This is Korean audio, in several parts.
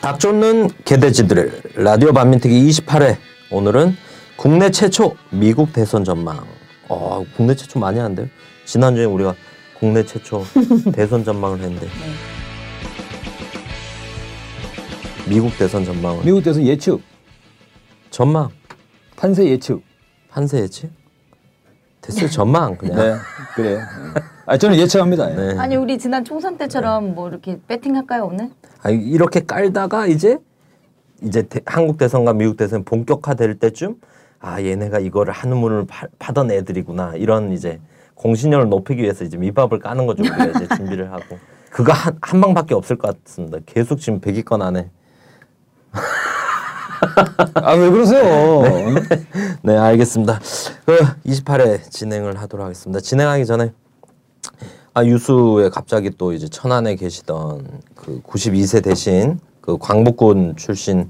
닥쫓는 개돼지들. 라디오 반민특위 28회. 오늘은 국내 최초 미국 대선 전망. 어, 국내 최초 많이 하는데요. 지난주에 우리가 국내 최초 대선 전망을 했는데. 미국 대선 전망을 미국 대선 예측, 전망. 판세 예측. 판세 예측 됐어요 전망 그냥 네, 그래. 아 저는 예측합니다. 네. 아니 우리 지난 총선 때처럼 뭐 이렇게 배팅 할까요 오늘? 아니, 이렇게 깔다가 이제 이제 대- 한국 대선과 미국 대선 본격화될 때쯤 아 얘네가 이거를 한 우물을 파, 파던 애들이구나 이런 이제 공신력을 높이기 위해서 이제 밑밥을 까는 거죠 우리가 이제 준비를 하고 그거 한, 한 방밖에 없을 것 같습니다 계속 지금 100위권 안에 아 왜 그러세요? 네 알겠습니다 그 28회 진행을 하도록 하겠습니다 진행하기 전에 아 유수에 갑자기 또 이제 천안에 계시던 그 92세 대신 그 광복군 출신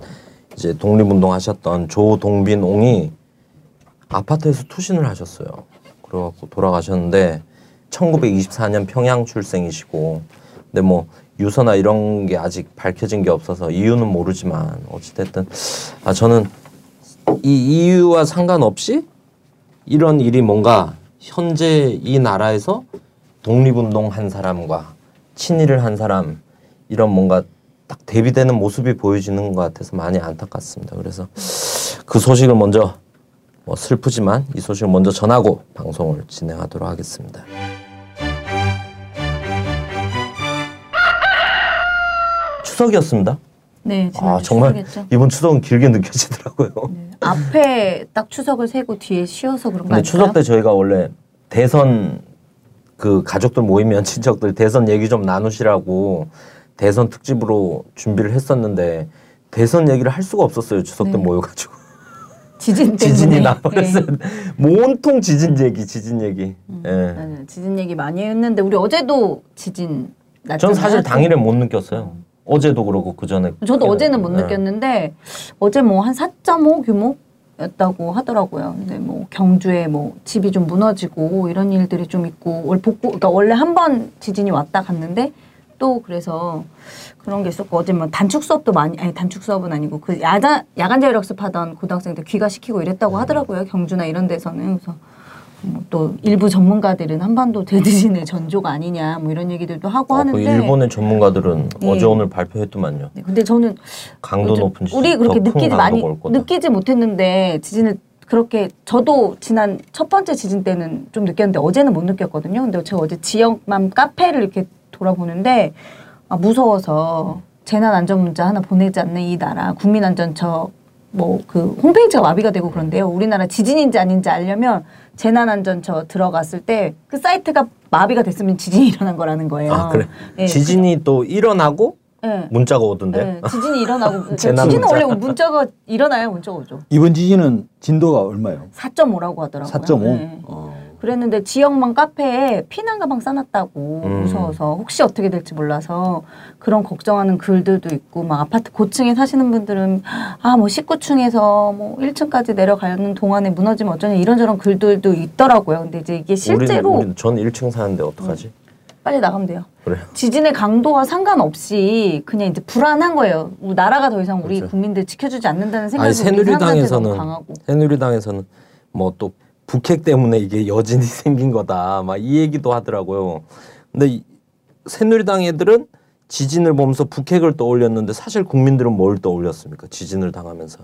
이제 독립운동 하셨던 조동빈 옹이 아파트에서 투신을 하셨어요. 그래갖고 돌아가셨는데 1924년 평양 출생이시고 근데 뭐 유서나 이런 게 아직 밝혀진 게 없어서 이유는 모르지만 어찌됐든 아 저는 이 이유와 상관없이 이런 일이 뭔가 현재 이 나라에서 독립운동 한 사람과 친일을 한 사람 이런 뭔가 딱 대비되는 모습이 보여지는 것 같아서 많이 안타깝습니다. 그래서 그 소식을 먼저 뭐 슬프지만 이 소식을 먼저 전하고 방송을 진행하도록 하겠습니다. 추석이었습니다. 네, 아 정말 추석이었죠. 이번 추석은 길게 느껴지더라고요. 네. 앞에 딱 추석을 세고 뒤에 쉬어서 그런 거 근데 아닐까요? 추석 때 저희가 원래 대선 그 가족들 모이면 친척들 대선 얘기 좀 나누시라고 대선 특집으로 준비를 했었는데 대선 얘기를 할 수가 없었어요. 추석 때 네. 모여가지고 지진 지진이 나버렸어요. 네. 온통 지진 얘기, 지진 얘기. 예. 네, 지진 얘기 많이 했는데 우리 어제도 지진. 전 사실 당일에 못 느꼈어요. 어제도 그러고 그 전에. 저도 어제는 못 네. 느꼈는데 어제 뭐 한 4.5 규모 였다고 하더라고요. 근데 뭐 경주에 뭐 집이 좀 무너지고 이런 일들이 좀 있고 월 복구 그러니까 원래 한 번 지진이 왔다 갔는데 또 그래서 그런 게 있었고 어제 뭐 단축 수업도 많이 아니 단축 수업은 아니고 그 야간 야간 자율 학습하던 고등학생들 귀가 시키고 이랬다고 음. 하더라고요. 경주나 이런 데서는 그래서 뭐 또 일부 전문가들은 한반도 대지진의 전조가 아니냐 뭐 이런 얘기들도 하고 어, 그 하는데 일본의 전문가들은 예. 어제 오늘 발표했더만요. 네, 근데 저는 강도 좀 높은 지진. 우리 그렇게 느끼지 많이. 느끼지 못했는데 지진을 그렇게 저도 지난 첫 번째 지진 때는 좀 느꼈는데 어제는 못 느꼈거든요. 근데 제가 어제 지역만 카페를 이렇게 돌아보는데 아, 무서워서 재난 안전 문자 하나 보내지 않는 이 나라 국민 안전처 뭐 그 홈페이지가 마비가 되고 그런데요. 우리나라 지진인지 아닌지 알려면 재난 안전처 들어갔을 때 그 사이트가 마비가 됐으면 지진이 일어난 거라는 거예요. 아 그래. 예. 지진이 또 일어나고 예. 문자가 오던데. 네, 지진이 일어나고 재난 지진은 문자. 원래 문자가 일어나야 문자가 오죠. 이번 지진은 진도가 얼마예요? 4.5라고 하더라고요. 4.5. 네. 어. 그랬는데 지역만 카페에 피난 가방 싸놨다고 음. 무서워서 혹시 어떻게 될지 몰라서 그런 걱정하는 글들도 있고 막 아파트 고층에 사시는 분들은 아 뭐 19층에서 뭐 1층까지 내려가는 동안에 무너지면 어쩌냐 이런저런 글들도 있더라고요. 근데 이제 이게 실제로 우리, 우리, 전 1층 사는데 어떡하지? 빨리 나가면 돼요. 그래요. 지진의 강도와 상관없이 그냥 이제 불안한 거예요. 우- 나라가 더 이상 우리 그렇죠. 국민들 지켜주지 않는다는 생각이 아니 새누리당에서는 강하고. 새누리당에서는 뭐 또 북핵 때문에 이게 여진이 생긴 거다 막 이 얘기도 하더라고요. 근데 이 새누리당 애들은 지진을 보면서 북핵을 떠올렸는데 사실 국민들은 뭘 떠올렸습니까? 지진을 당하면서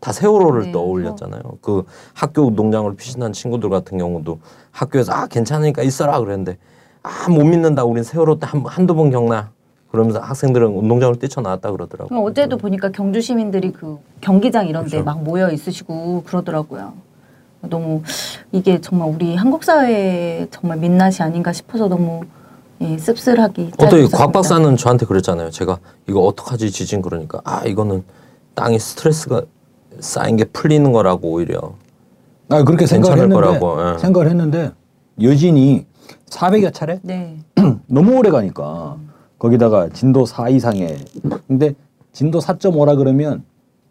다 세월호를 네, 떠올렸잖아요. 그 학교 운동장을 피신한 친구들 같은 경우도 학교에서 아 괜찮으니까 있어라 그랬는데 아 못 믿는다. 우린 세월호 때 한, 한두 번 겪나. 그러면서 학생들은 운동장을 뛰쳐나왔다 그러더라고요. 어제도 보니까 경주 시민들이 그 경기장 이런 데 그렇죠. 막 모여 있으시고 그러더라고요. 너무 이게 정말 우리 한국 사회의 정말 민낯이 아닌가 싶어서 너무 예, 씁쓸하기. 어떻게 짧았습니다. 곽 박사는 저한테 그랬잖아요. 제가 이거 어떡하지 지진 그러니까 아 이거는 땅에 스트레스가 쌓인 게 풀리는 거라고 오히려 아 그렇게 생각을 괜찮을 했는데 거라고, 예. 생각을 했는데 여진이 400여 차례 네. 너무 오래 가니까 거기다가 진도 4 이상의 근데 진도 4.5라 그러면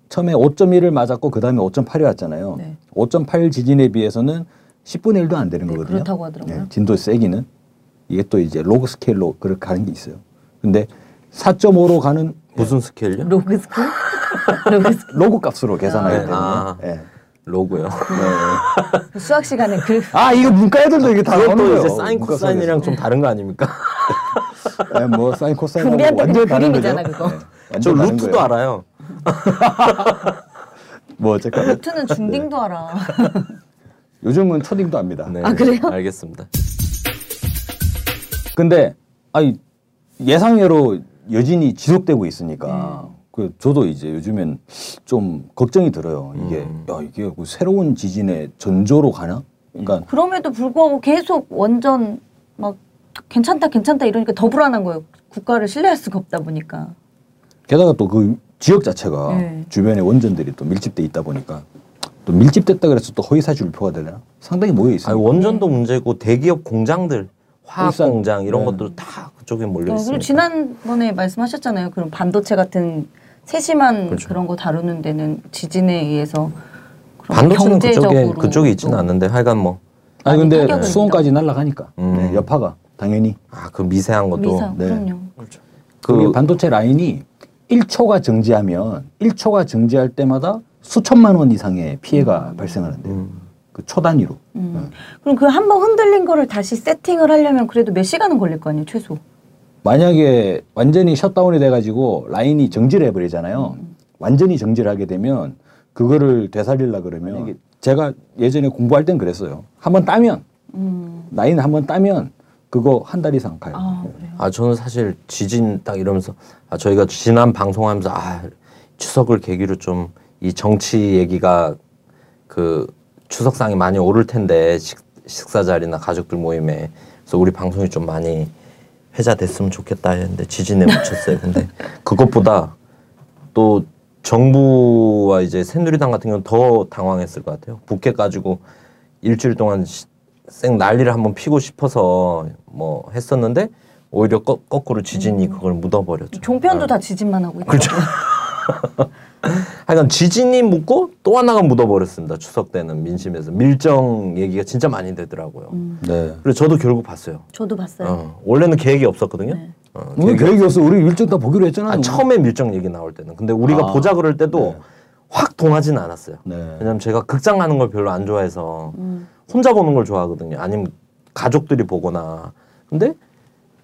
처음에 5.1을 맞았고 그 다음에 5.8이 왔잖아요. 네. 5.8 지진에 비해서는 10분의 1도 안 되는 네, 거거든요. 그렇다고 하더라고요. 네, 진도 세기는 이게 또 이제 로그 스케일로 그렇게 가는 게 있어요. 근데 4.5로 가는 무슨 스케일요? 로그 스쿨? 로그 스쿨. 로그 값으로 계산하기 아. 때문에. 아. 예. 로고요. 수학 시간에 그아 이거 문과 애들도 이게 다 나오는 그것도 거예요. 이제 사인 코사인이랑 좀 다른 거 아닙니까? 예, 뭐 사인 코사인 완전 그 다른 거죠. 그림이잖아, 그거. 예, 저 완전 다른 루트도 거예요. 알아요. 뭐 어쨌건 루트는 중딩도 알아. 요즘은 초딩도 압니다. 네. 아, 그래요? 알겠습니다. 근데 아니 예상외로 여진이 지속되고 있으니까 그 저도 이제 요즘엔 좀 걱정이 들어요. 이게 음. 야 이게 그 새로운 지진의 전조로 가나? 그러니까 그럼에도 불구하고 계속 완전 막 괜찮다 괜찮다 이러니까 더 불안한 거예요. 국가를 신뢰할 수가 없다 보니까. 게다가 또 그 지역 자체가 네. 주변에 원전들이 또 밀집돼 있다 보니까 또 밀집됐다 그래서 또 허위사실 유포가 되나? 상당히 모여 있어요. 아니, 원전도 문제고 대기업 공장들, 화학 일산. 공장 이런 네. 것도 다 그쪽에 몰려 어, 있습니다. 그리고 지난번에 말씀하셨잖아요. 그런 반도체 같은 세심한 그렇죠. 그런 거 다루는 데는 지진에 의해서 그런 반도체는 그쪽에 경제적으로 그쪽에 있지는 또 않는데 하여간 뭐아 아니 근데 수원까지 날아가니까 음. 네, 여파가 당연히 그 미세한 것도 미사 네. 그럼요. 그그 반도체 라인이 1초가 정지하면 1초가 정지할 때마다 수천만 원 이상의 피해가 발생하는데요. 음. 그 초 단위로. 음. 그럼 그 한 번 흔들린 거를 다시 세팅을 하려면 그래도 몇 시간은 걸릴 거 아니에요, 최소. 만약에 완전히 셧다운이 돼가지고 라인이 정지를 해버리잖아요. 완전히 정지를 하게 되면 그거를 되살리려 그러면 제가 예전에 공부할 땐 그랬어요. 한 번 따면 음. 라인 한 번 따면 그거 한 달 이상 가요. 아, 그래요. 아 저는 사실 지진 딱 이러면서 아 저희가 지난 방송하면서 아 추석을 계기로 좀 이 정치 얘기가 그 추석상이 많이 오를 텐데 식, 식사 자리나 가족들 모임에 그래서 우리 방송이 좀 많이 회자됐으면 좋겠다 했는데 지진에 묻혔어요. 근데 그것보다 또 정부와 이제 새누리당 같은 경우는 더 당황했을 것 같아요. 부캐 가지고 일주일 동안 시- 쌩 난리를 한번 피고 싶어서 뭐 했었는데 오히려 거, 거꾸로 지진이 그걸 묻어버렸죠. 종편도 다 지진만 하고 있고. 그렇죠. 하여간 지진이 묻고 또 하나가 묻어버렸습니다. 추석 때는 민심에서 밀정 얘기가 진짜 많이 되더라고요. 음. 네. 그래서 저도 결국 봤어요. 저도 봤어요. 어, 원래는 계획이 없었거든요. 네. 어, 우리 계획이 없어. 우리 일정 다 보기로 했잖아. 아, 처음에 밀정 얘기 나올 때는 근데 우리가 아, 보자 그럴 때도 네. 확 동하지는 않았어요. 네. 왜냐면 제가 극장 가는 걸 별로 안 좋아해서 음. 혼자 보는 걸 좋아하거든요. 아니면 가족들이 보거나. 근데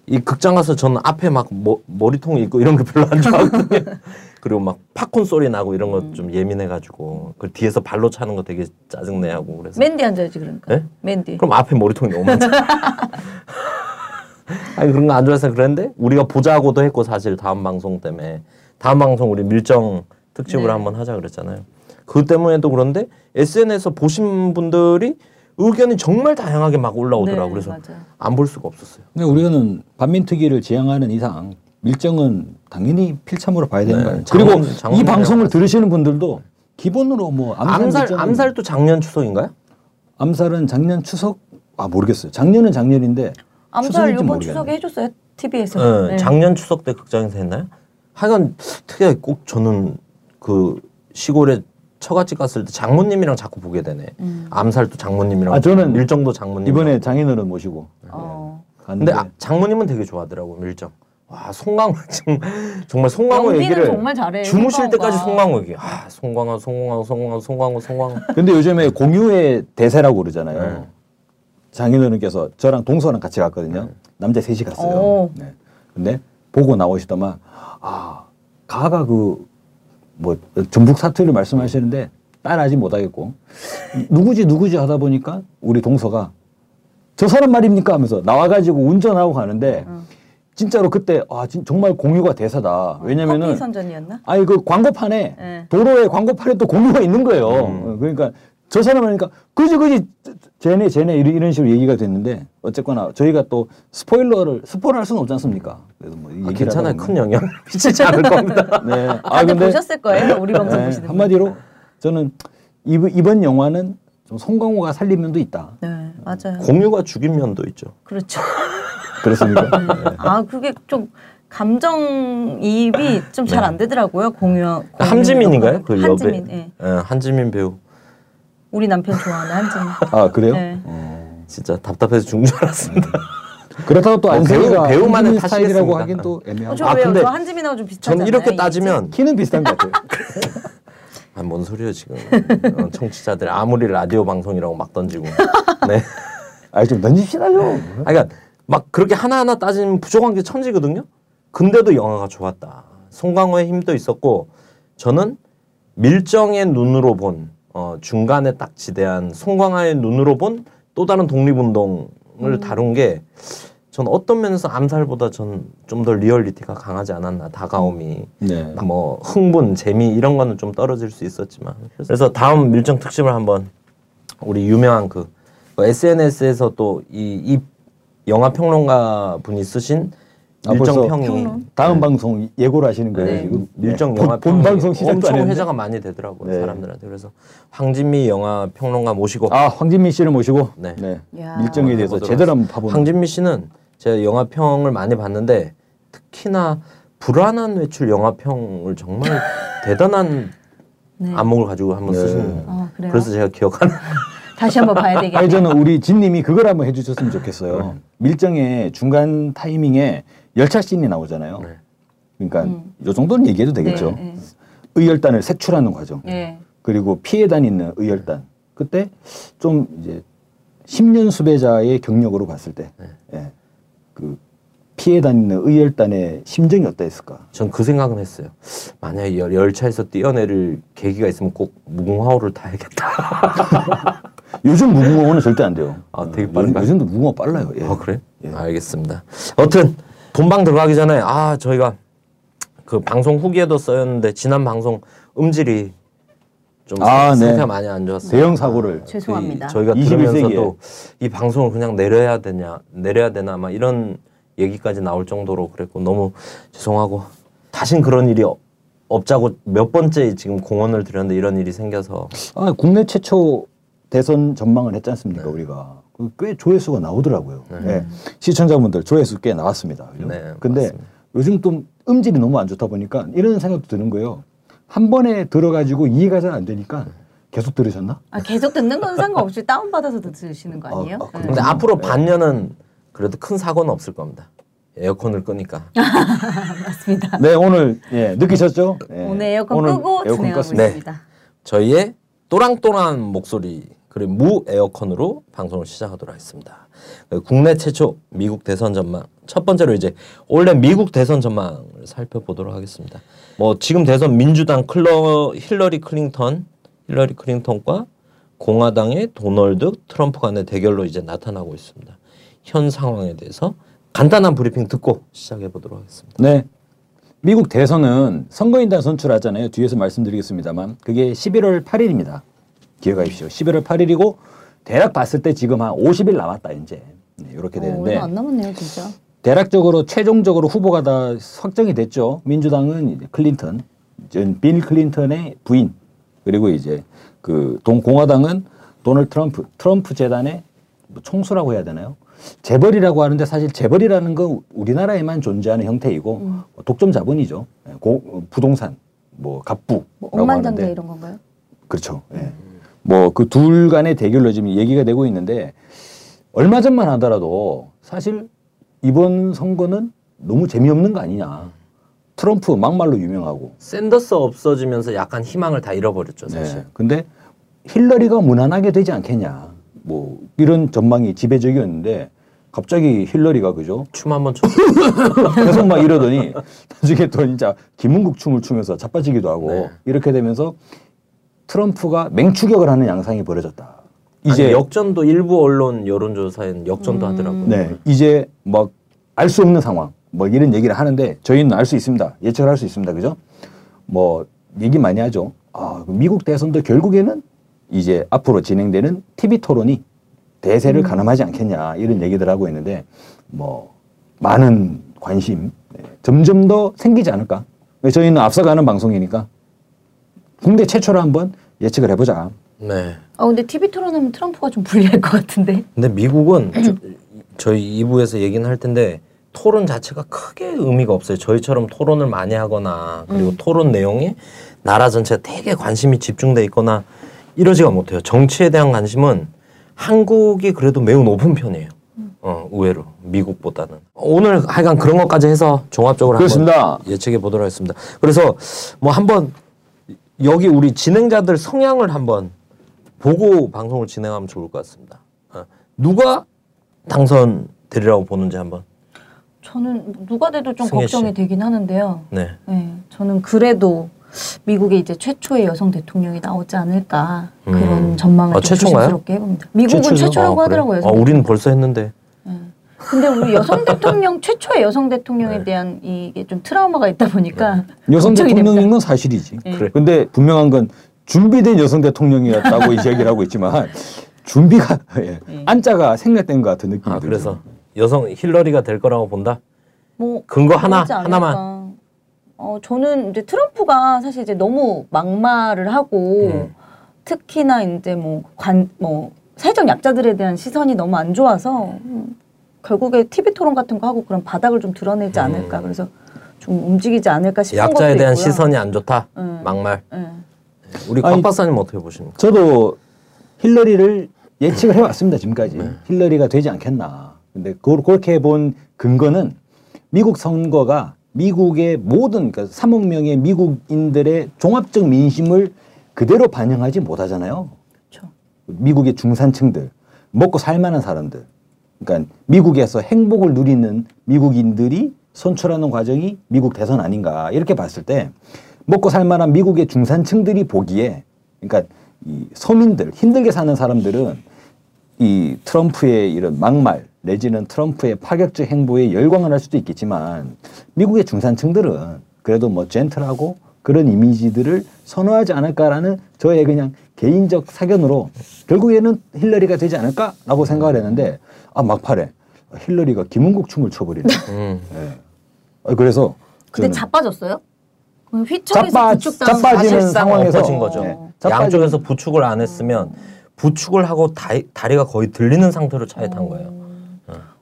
이 극장 가서 저는 앞에 막 머, 머리통 있고 이런 거 별로 안 좋아하거든요. 그리고 막 팝콘 소리 나고 이런 거 좀 예민해가지고 그 뒤에서 발로 차는 거 되게 짜증내하고 그래서 맨디 앉아야지 그러니까. 네? 맨디. 그럼 앞에 머리통이 너무 많잖아. 아니 그런 거 안 좋아해서 그랬는데 우리가 보자고도 했고 사실 다음 방송 때문에 다음 방송 우리 밀정 특집으로 네. 한번 하자 그랬잖아요. 그 때문에도 그런데 SNS에서 보신 분들이 의견이 정말 다양하게 막 올라오더라고 요 네, 그래서. 안 볼 수가 없었어요. 근데 우리는 반민특위를 지향하는 이상 밀정은 당연히 필참으로 봐야 되는 네, 거 아니에요. 장원- 그리고 이 방송을. 들으시는 분들도 기본으로 뭐 암살, 암살 암살도 작년 추석인가요? 암살은 작년 추석 아 모르겠어요. 작년은 작년인데 암살 추석인지 이번 모르겠네. 추석에 해줬어요. TV에서. 네, 작년 추석 때 극장에서 했나요? 하여간 특이하게 꼭 저는 그 시골에 처갓집 갔을 때 장모님이랑 자꾸 보게 되네. 음. 암살도 장모님이랑 아, 저는 밀정도 장모님 이번에 장인어른 모시고 어. 갔는데 근데 아, 장모님은 되게 좋아하더라고 밀정. 와 송강호 정말 송강호 얘기를 정말 잘해, 주무실 송강호가. 때까지 송강호 얘기. 아 송강호 송강호 송강호 송강호 송강호. 근데 요즘에 공유의 대세라고 그러잖아요. 네. 장인어른께서 저랑 동서랑 같이 갔거든요. 남자 셋이 갔어요. 오. 네. 근데 보고 나오시더만 아 가가 그 뭐 전북 사투리를 말씀하시는데 따라하지 못하겠고 누구지 누구지 하다 보니까 우리 동서가 저 사람 말입니까 하면서 나와가지고 운전하고 가는데 응. 진짜로 그때 아 진- 정말 공유가 대세다. 왜냐면은 커피 선전이었나? 아니 그 광고판에 네. 도로에 광고판에 또 공유가 있는 거예요. 음. 어, 그러니까 저 사람 하니까 그지 그지 쟤네 쟤네 이런, 식으로 얘기가 됐는데 어쨌거나 저희가 또 스포일러를 스포를 할 수는 없지 않습니까? 그래서 뭐 아, 괜찮아요. 큰 영향 미치지 않을 겁니다. 보면. 네. 다들 보셨을 거예요. 우리 방송 네, 보시는 분. 한마디로 저는 이번, 이번 영화는 좀 송강호가 살린 면도 있다. 네, 맞아요. 공유가 죽인 면도 있죠. 그렇죠. 그렇습니까? 아, 그게 좀 감정이입이 좀 잘안 되더라고요. 공유. 공유 한지민인가요? 그. 한지민. 여배. 예. 예, 한지민 배우. 우리 남편 좋아하는 한지민. 아 그래요? 네. 어. 진짜 답답해서 죽는 줄 알았습니다. 그렇다고 또 어, 안승이가 배우- 배우 만의 한지민 스타일이라고? 하긴 또 어, 애매하고. 저 아, 왜요? 근데 저 한지민하고 좀 비슷하잖아요. 전 이렇게. 따지면 키는 비슷한 것 같아요. 아, 뭔 소리예요 지금 어, 청취자들 아무리 라디오 방송이라고 막 던지고 네 아니 좀 좀. 아, 그러니까 막 그렇게 하나하나 따지면 부족한 게 천지거든요. 근데도 영화가 좋았다. 송강호의 힘도 있었고 저는 밀정의 눈으로 본 어, 중간에 딱 지대한 송강호의 눈으로 본 또 다른 독립운동을 다룬 게 전 어떤 면에서 암살보다 전 좀 더 리얼리티가 강하지 않았나 다가옴이 네. 뭐 흥분 재미 이런 거는 좀 떨어질 수 있었지만 그래서 다음 밀정 특집을 한번 우리 유명한 그 SNS에서 또 이 이 영화 평론가 분이 쓰신 아, 밀정 평이? 다음 방송 예고를 하시는 거예요 네. 지금. 밀정 네. 영화 본, 방송 시작도 안 엄청 했는데. 회자가 많이 되더라고요 네. 사람들한테 그래서 황진미 영화 평론가 모시고 아 황진민 씨를 모시고 네. 네. 야. 밀정에 대해서 제대로 한번 파보는. 황진미 씨는 제가 영화 평을 많이 봤는데 특히나 불안한 외출 영화 평을 정말 대단한 네. 안목을 가지고 한번 네. 쓰신 아? 그래서 제가 기억하는 다시 한번 봐야 되겠네요. 아니 저는 우리 진님이 그걸 한번 해주셨으면 좋겠어요. 밀정의 중간 타이밍에 열차 씬이 나오잖아요. 네. 그러니까 음. 이 정도는 얘기해도 되겠죠. 네, 의열단을 색출하는 과정. 네. 그리고 피해 다니는 의열단. 그때 좀 이제 10년 수배자의 경력으로 봤을 때, 네. 예, 그 피해 다니는 의열단의 심정이 어떠했을까? 전 그 생각은 했어요. 만약에 열- 열차에서 뛰어내릴 계기가 있으면 꼭 무궁화호를 타야겠다. 요즘 무궁화호는 절대 안 돼요. 아, 되게 요즘- 빠른가요? 요즘도 무궁화 빨라요. 예. 어 그래? 예. 알겠습니다. 여튼 본방 들어가기 전에 아 저희가 그 방송 후기에도 써였는데 지난 방송 음질이 좀 아, 상- 네. 상태가 많이 안 좋았어요. 대형 사고를 죄송합니다. 그 저희가 21 들으면서도. 이 방송을 그냥 내려야 되냐 내려야 되나 막 이런 얘기까지 나올 정도로 그랬고 너무 죄송하고 다신 그런 일이 어- 없자고 몇 번째 지금 공언을 드렸는데 이런 일이 생겨서 아, 국내 최초 대선 전망을 했지 네. 않습니까 우리가 그 꽤 조회수가 나오더라고요. 예. 시청자분들 조회수 꽤 나왔습니다. 그죠? 네, 근데 맞습니다. 요즘 또 음질이 너무 안 좋다 보니까 이런 생각도 드는 거예요. 한 번에 들어가지고 이해가 잘 안 되니까 계속 들으셨나? 아, 계속 듣는 건 상관없이 다운받아서 듣시는 거 아니에요? 아, 아, 네. 근데 앞으로 반년은 그래도 큰 사고는 없을 겁니다. 에어컨을 끄니까. 맞습니다. 네 오늘 예, 느끼셨죠? 예. 오늘 에어컨 오늘 끄고 에어컨 진행하고 껐습니다. 네. 있습니다. 저희의 또랑또랑 목소리 그리고 무 에어컨으로 방송을 시작하도록 하겠습니다. 그 국내 최초 미국 대선 전망 첫 번째로 이제 올해 미국 대선 전망을 살펴보도록 하겠습니다. 뭐 지금 대선 민주당 클러 힐러리 클린턴 힐러리 클린턴과 공화당의 도널드 트럼프 간의 대결로 이제 나타나고 있습니다. 현 상황에 대해서 간단한 브리핑 듣고 시작해 보도록 하겠습니다. 네. 미국 대선은 선거인단 선출하잖아요. 뒤에서 말씀드리겠습니다만 그게 11월 8일입니다. 기억하십시오. 11월 8일이고 대략 봤을 때 지금 한 50일 남았다 이제 네, 이렇게 어, 되는데 얼마 안 남았네요, 진짜. 대략적으로 최종적으로 후보가 다 확정이 됐죠. 민주당은 이제 클린턴, 전빌 클린턴의 부인 그리고 이제 그 동공화당은 도널드 트럼프, 트럼프 재단의 뭐 총수라고 해야 되나요? 재벌이라고 하는데 사실 재벌이라는 건 우리나라에만 존재하는 형태이고 음. 독점 자본이죠. 예, 고, 부동산, 뭐 갑부, 뭐 억만장자 이런 건가요? 그렇죠. 예. 뭐 그 둘 간의 대결로 지금 얘기가 되고 있는데 얼마 전만 하더라도 사실 이번 선거는 너무 재미없는 거 아니냐. 트럼프 막말로 유명하고. 샌더스 없어지면서 약간 희망을 다 잃어버렸죠 사실. 네. 근데 힐러리가 무난하게 되지 않겠냐. 뭐 이런 전망이 지배적이었는데 갑자기 힐러리가 그죠? 춤 한번 춰. 계속 막 이러더니 나중에 또 진짜 김은국 춤을 추면서 자빠지기도 하고 네. 이렇게 되면서 트럼프가 맹추격을 하는 양상이 벌어졌다. 이제 이제 역전도 일부 언론 여론조사에는 역전도 하더라고요. 네, 이제 막 알 수 없는 상황, 뭐 이런 얘기를 하는데 저희는 알 수 있습니다. 예측을 할수 있습니다. 그죠? 뭐 얘기 많이 하죠. 아, 미국 대선도 결국에는 이제 앞으로 진행되는 TV 토론이 대세를 가늠하지 않겠냐 이런 얘기들 하고 있는데 뭐 많은 관심 네, 점점 더 생기지 않을까? 저희는 앞서가는 방송이니까 국내 최초로 한번 예측을 해보자. 네. 아, 근데 TV 토론하면 트럼프가 좀 불리할 것 같은데. 근데 미국은 저, 저희 2부에서 얘기는 할 텐데 토론 자체가 크게 의미가 없어요. 저희처럼 토론을 많이 하거나 그리고 토론 내용에 나라 전체가 되게 관심이 집중돼 있거나 이러지가 못해요. 정치에 대한 관심은 한국이 그래도 매우 높은 편이에요. 어, 의외로. 미국보다는 오늘 하여간 그런 것까지 해서 종합적으로 그렇습니다. 한번 예측해 보도록 하겠습니다. 그래서 뭐 한번 여기 우리 진행자들 성향을 한번 보고 방송을 진행하면 좋을 것 같습니다. 어, 누가 당선되리라고 보는지 한번. 저는 누가 돼도 좀. 걱정이 되긴 하는데요. 네. 네, 저는 그래도 미국의 이제 최초의 여성 대통령이 나오지 않을까 음. 그런 전망을 아, 좀? 조심스럽게 해봅니다. 미국은? 최초라고 아, 하더라고요. 아, 우리는 벌써 했는데. 네. 근데 우리 여성 대통령 최초의 여성 대통령에 네. 대한 이게 좀 트라우마가 있다 보니까 여성 걱정이 대통령인. 건 사실이지. 네. 그래. 근데 분명한 건 준비된 여성 대통령이었다고 이 얘기를 하고 있지만 준비가 예, 네. 안자가 생략된 것 같은 느낌이 아, 들죠. 그래서 여성 힐러리가 될 거라고 본다. 뭐 근거 하나. 하나만. 어 저는 이제 트럼프가 사실 이제 너무 막말을 하고 음. 특히나 이제 뭐 관뭐 사회적 약자들에 대한 시선이 너무 안 좋아서 음, 결국에 TV 토론 같은 거 하고 그런 바닥을 좀 드러내지 음. 않을까 그래서 좀 움직이지 않을까 싶은 약자에 대한 있고요. 시선이 안 좋다. 음. 막말. 예. 우리 아니, 곽 박사님 어떻게 보십니까? 저도 힐러리를 예측을 해왔습니다 지금까지 네. 힐러리가 되지 않겠나. 근데 그걸 그렇게 본 근거는 미국 선거가 미국의 모든 그러니까 3억 명의 미국인들의 종합적 민심을 그대로 반영하지 못하잖아요. 그렇죠. 미국의 중산층들, 먹고 살만한 사람들, 그러니까 미국에서 행복을 누리는 미국인들이 선출하는 과정이 미국 대선 아닌가 이렇게 봤을 때 먹고 살 만한 미국의 중산층들이 보기에 그러니까 이 서민들 힘들게 사는 사람들은 이 트럼프의 이런 막말 내지는 트럼프의 파격적 행보에 열광을 할 수도 있겠지만 미국의 중산층들은 그래도 뭐 젠틀하고 그런 이미지들을 선호하지 않을까라는 저의 그냥 개인적 사견으로 결국에는 힐러리가 되지 않을까라고 생각을 했는데 아 막판에 힐러리가 김은국 춤을 춰버리네. 음. 예. 아, 그래서 근데 자빠졌어요? 휘청에서 부축당 자빠지는 상황에서 엎어진 거죠. 네. 양쪽에서 부축을 안 했으면 부축을 하고 다리, 다리가 거의 들리는 상태로 차에 탄 거예요.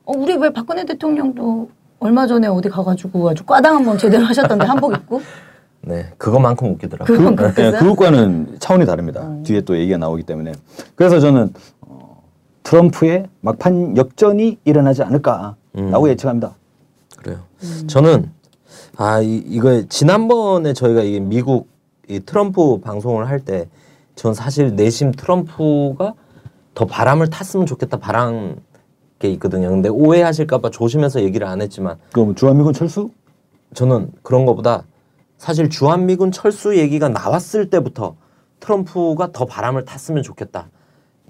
어, 우리 왜 박근혜 대통령도 얼마 전에 어디 가가지고 아주 과당 한번 제대로 하셨던데 한복 입고 네, 그것만큼 웃기더라고요. 그, 예, 그렇겠어요? 그것과는 차원이 다릅니다. 뒤에 또 얘기가 나오기 때문에. 그래서 저는 어, 트럼프의 막판 역전이 일어나지 않을까라고 음. 예측합니다. 그래요. 저는 아 이, 이거 지난번에 저희가 이 미국 이 트럼프 방송을 할 때 전 사실 내심 트럼프가 더 바람을 탔으면 좋겠다 바람 게 있거든요. 근데 오해하실까봐 조심해서 얘기를 안 했지만 그럼 주한미군 철수? 저는 그런 것보다 사실 주한미군 철수 얘기가 나왔을 때부터 트럼프가 더 바람을 탔으면 좋겠다.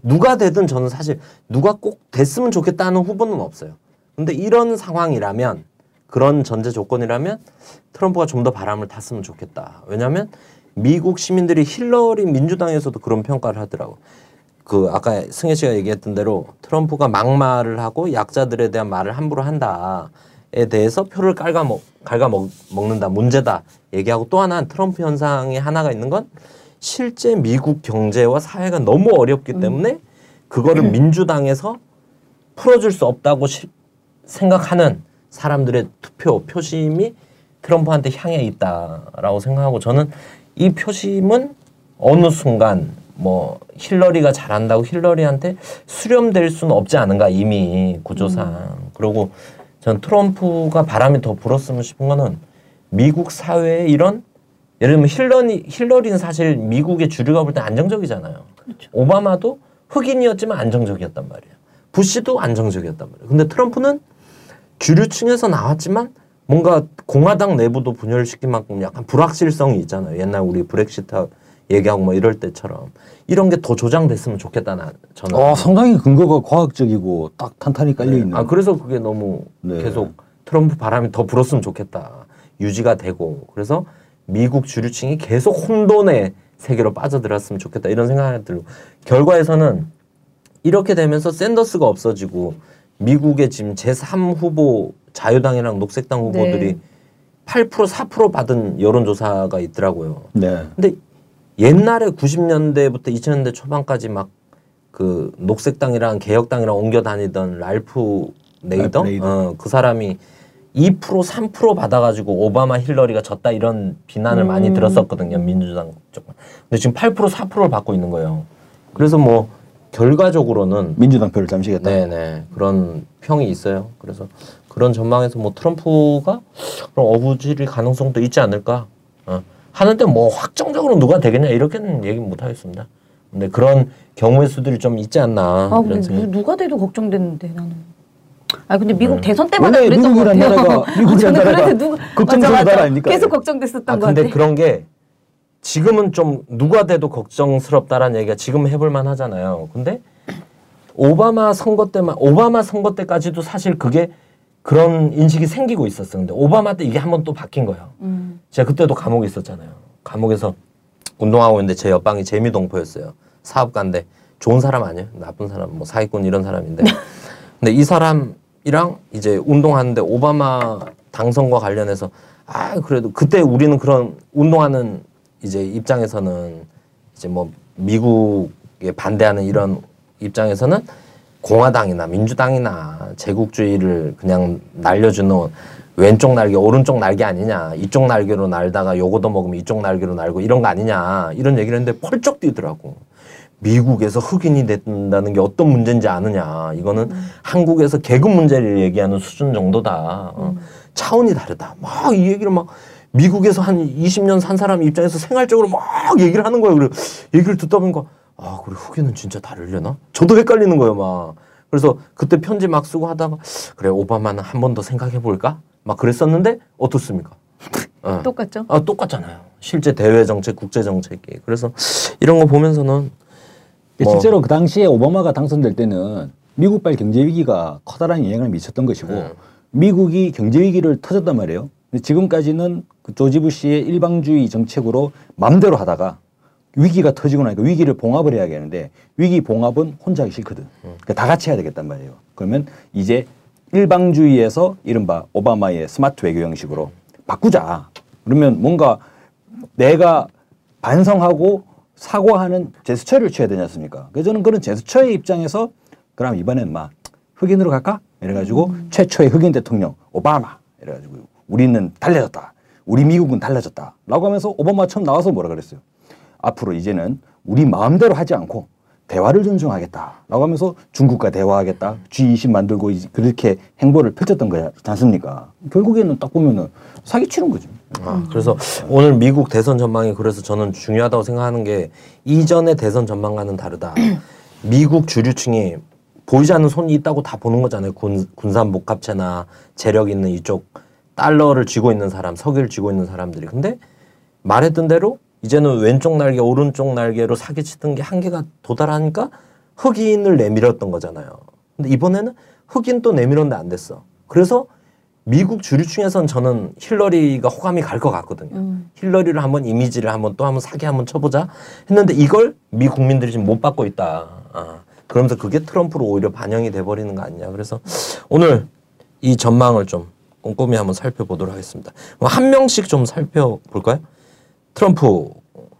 누가 되든 저는 사실 누가 꼭 됐으면 좋겠다는 후보는 없어요. 근데 이런 상황이라면 그런 전제 조건이라면 트럼프가 좀 더 바람을 탔으면 좋겠다. 왜냐하면 미국 시민들이 힐러리 민주당에서도 그런 평가를 하더라고. 그 아까 승혜 씨가 얘기했던 대로 트럼프가 막말을 하고 약자들에 대한 말을 함부로 한다에 대해서 표를 깔가 먹 갉아 먹, 먹는다 문제다 얘기하고 또 하나 트럼프 현상에 하나가 있는 건 실제 미국 경제와 사회가 너무 어렵기 때문에 그거를 민주당에서 풀어줄 수 없다고 시- 생각하는 사람들의 투표 표심이 트럼프한테 향해 있다라고 생각하고 저는 이 표심은 어느 순간 뭐 힐러리가 잘한다고 힐러리한테 수렴될 수는 없지 않은가 이미 구조상. 그리고 전 트럼프가 바람이 더 불었으면 싶은 거는 미국 사회에 이런 예를 들면 힐러리 힐러리는 사실 미국의 주류가 볼 때 안정적이잖아요. 오바마도 흑인이었지만 안정적이었단 말이에요. 부시도 안정적이었단 말이에요. 근데 트럼프는 주류층에서 나왔지만 뭔가 공화당 내부도 분열시킨 만큼 약간 불확실성이 있잖아요. 옛날 우리 브렉시트 얘기하고 뭐 이럴 때처럼 이런 게 더 조장됐으면 좋겠다 나 저는. 어, 상당히 근거가 과학적이고 딱 탄탄히 깔려 있는. 아 그래서 그게 너무 네. 계속 트럼프 바람이 더 불었으면 좋겠다 유지가 되고 그래서 미국 주류층이 계속 혼돈의 세계로 빠져들었으면 좋겠다 이런 생각이 들고 결과에서는 이렇게 되면서 샌더스가 없어지고 미국의 지금 제3 후보 자유당이랑 녹색당 후보들이 네. 8% 4% 받은 여론조사가 있더라고요. 네. 근데 옛날에 90년대부터 2000년대 초반까지 막 그 녹색당이랑 개혁당이랑 옮겨 다니던 랄프 네이더, 랄프 네이더. 어, 그 사람이 2% 3% 받아가지고 오바마 힐러리가 졌다 이런 비난을 많이 음. 들었었거든요 민주당 쪽. 근데 지금 8% 4%를 받고 있는 거예요. 그래서 뭐 결과적으로는 민주당 표를 잠시겠다. 네네 그런 평이 있어요. 그래서 그런 전망에서 뭐 트럼프가 그런 어부질일 가능성도 있지 않을까 어. 하는데 뭐 확정적으로 누가 되겠냐 이렇게는 얘기 못 하겠습니다. 근데 그런 경우의 수들이 좀 있지 않나 아, 근데 생각. 누- 누가 돼도 걱정됐는데 나는. 아 근데 미국 대선 때마다 네. 그랬던 것 같아요. 나라가- 미국이란 저는 나라가 누구 걱정스러운 맞아, 맞아. 나라 아닙니까? 계속 걱정됐었던 아것 근데 같아. 그런 게 지금은 좀 누가 돼도 걱정스럽다라는 얘기가 지금 해볼 만 하잖아요. 근데 오바마 선거 때만 오바마 선거 때까지도 사실 그게 그런 인식이 생기고 있었어. 근데 오바마 때 이게 한 번 또 바뀐 거예요. 음. 제가 그때도 감옥에 있었잖아요. 감옥에서 운동하고 있는데 제 옆방이 재미동포였어요. 사업가인데 좋은 사람 아니에요. 나쁜 사람, 뭐 사기꾼 이런 사람인데. 근데 이 사람 이랑 이제 운동하는데 오바마 당선과 관련해서 아 그래도 그때 우리는 그런 운동하는 이제 입장에서는 이제 뭐 미국에 반대하는 이런 입장에서는 공화당이나 민주당이나 제국주의를 그냥 날려주는 왼쪽 날개 오른쪽 날개 아니냐. 이쪽 날개로 날다가 요거도 먹으면 이쪽 날개로 날고 이런 거 아니냐. 이런 얘기를 했는데 펄쩍 뛰더라고 미국에서 흑인이 된다는 게 어떤 문제인지 아느냐 이거는 한국에서 계급 문제를 얘기하는 수준 정도다 어. 차원이 다르다 막 이 얘기를 막 미국에서 한 20년 산 사람 입장에서 생활적으로 막 얘기를 하는 거예요 그래 얘기를 듣다 보니까 아 그래 흑인은 진짜 다르려나 저도 헷갈리는 거예요 막 그래서 그때 편지 막 쓰고 하다가 그래 오바마는 한 번 더 생각해 볼까 막 그랬었는데 어떻습니까 어. 똑같죠? 아, 똑같잖아요. 실제 대외 정책, 국제 정책이. 그래서 이런 거 보면서는 뭐- 실제로 그 당시에 오바마가 당선될 때는 미국발 경제 위기가 커다란 영향을 미쳤던 것이고 네. 미국이 경제 위기를 터졌단 말이에요. 근데 지금까지는 그 조지 부시의 일방주의 정책으로 마음대로 하다가 위기가 터지고 나니까 위기를 봉합을 해야 하는데 위기 봉합은 혼자 하기 싫거든. 그러니까 다 같이 해야 되겠단 말이에요. 그러면 이제 일방주의에서 이른바 오바마의 스마트 외교 형식으로 바꾸자. 그러면 뭔가 내가 반성하고 사과하는 제스처를 취해야 되지 않습니까? 그래서 저는 그런 제스처의 입장에서 그럼 이번엔 막 흑인으로 갈까? 이래가지고 최초의 흑인 대통령 오바마 이래가지고 우리는 달라졌다. 우리 미국은 달라졌다. 라고 하면서 오바마 처음 나와서 뭐라 그랬어요? 앞으로 이제는 우리 마음대로 하지 않고 대화를 존중하겠다. 라고 하면서 중국과 대화하겠다. G20 만들고 그렇게 행보를 펼쳤던 거지 않습니까? 결국에는 딱 보면은 사기 치는 거죠. 아, 그래서 오늘 미국 대선 전망이 그래서 저는 중요하다고 생각하는 게 이전의 대선 전망과는 다르다. 미국 주류층이 보이지 않는 손이 있다고 다 보는 거잖아요. 군, 군산 복합체나 재력 있는 이쪽 달러를 쥐고 있는 사람, 석유를 쥐고 있는 사람들이. 근데 말했던 대로 이제는 왼쪽 날개, 오른쪽 날개로 사기치던 게 한계가 도달하니까 흑인을 내밀었던 거잖아요. 근데 이번에는 흑인 또 내밀었는데 안 됐어. 그래서 미국 주류층에선 저는 힐러리가 호감이 갈 것 같거든요. 음. 힐러리를 한번 이미지를 한번 또 한번 사기 한번 쳐보자 했는데 이걸 미 국민들이 지금 못 받고 있다. 아, 그러면서 그게 트럼프로 오히려 반영이 돼버리는 거 아니냐. 그래서 오늘 이 전망을 좀 꼼꼼히 한번 살펴보도록 하겠습니다. 뭐한 명씩 좀 살펴볼까요? 트럼프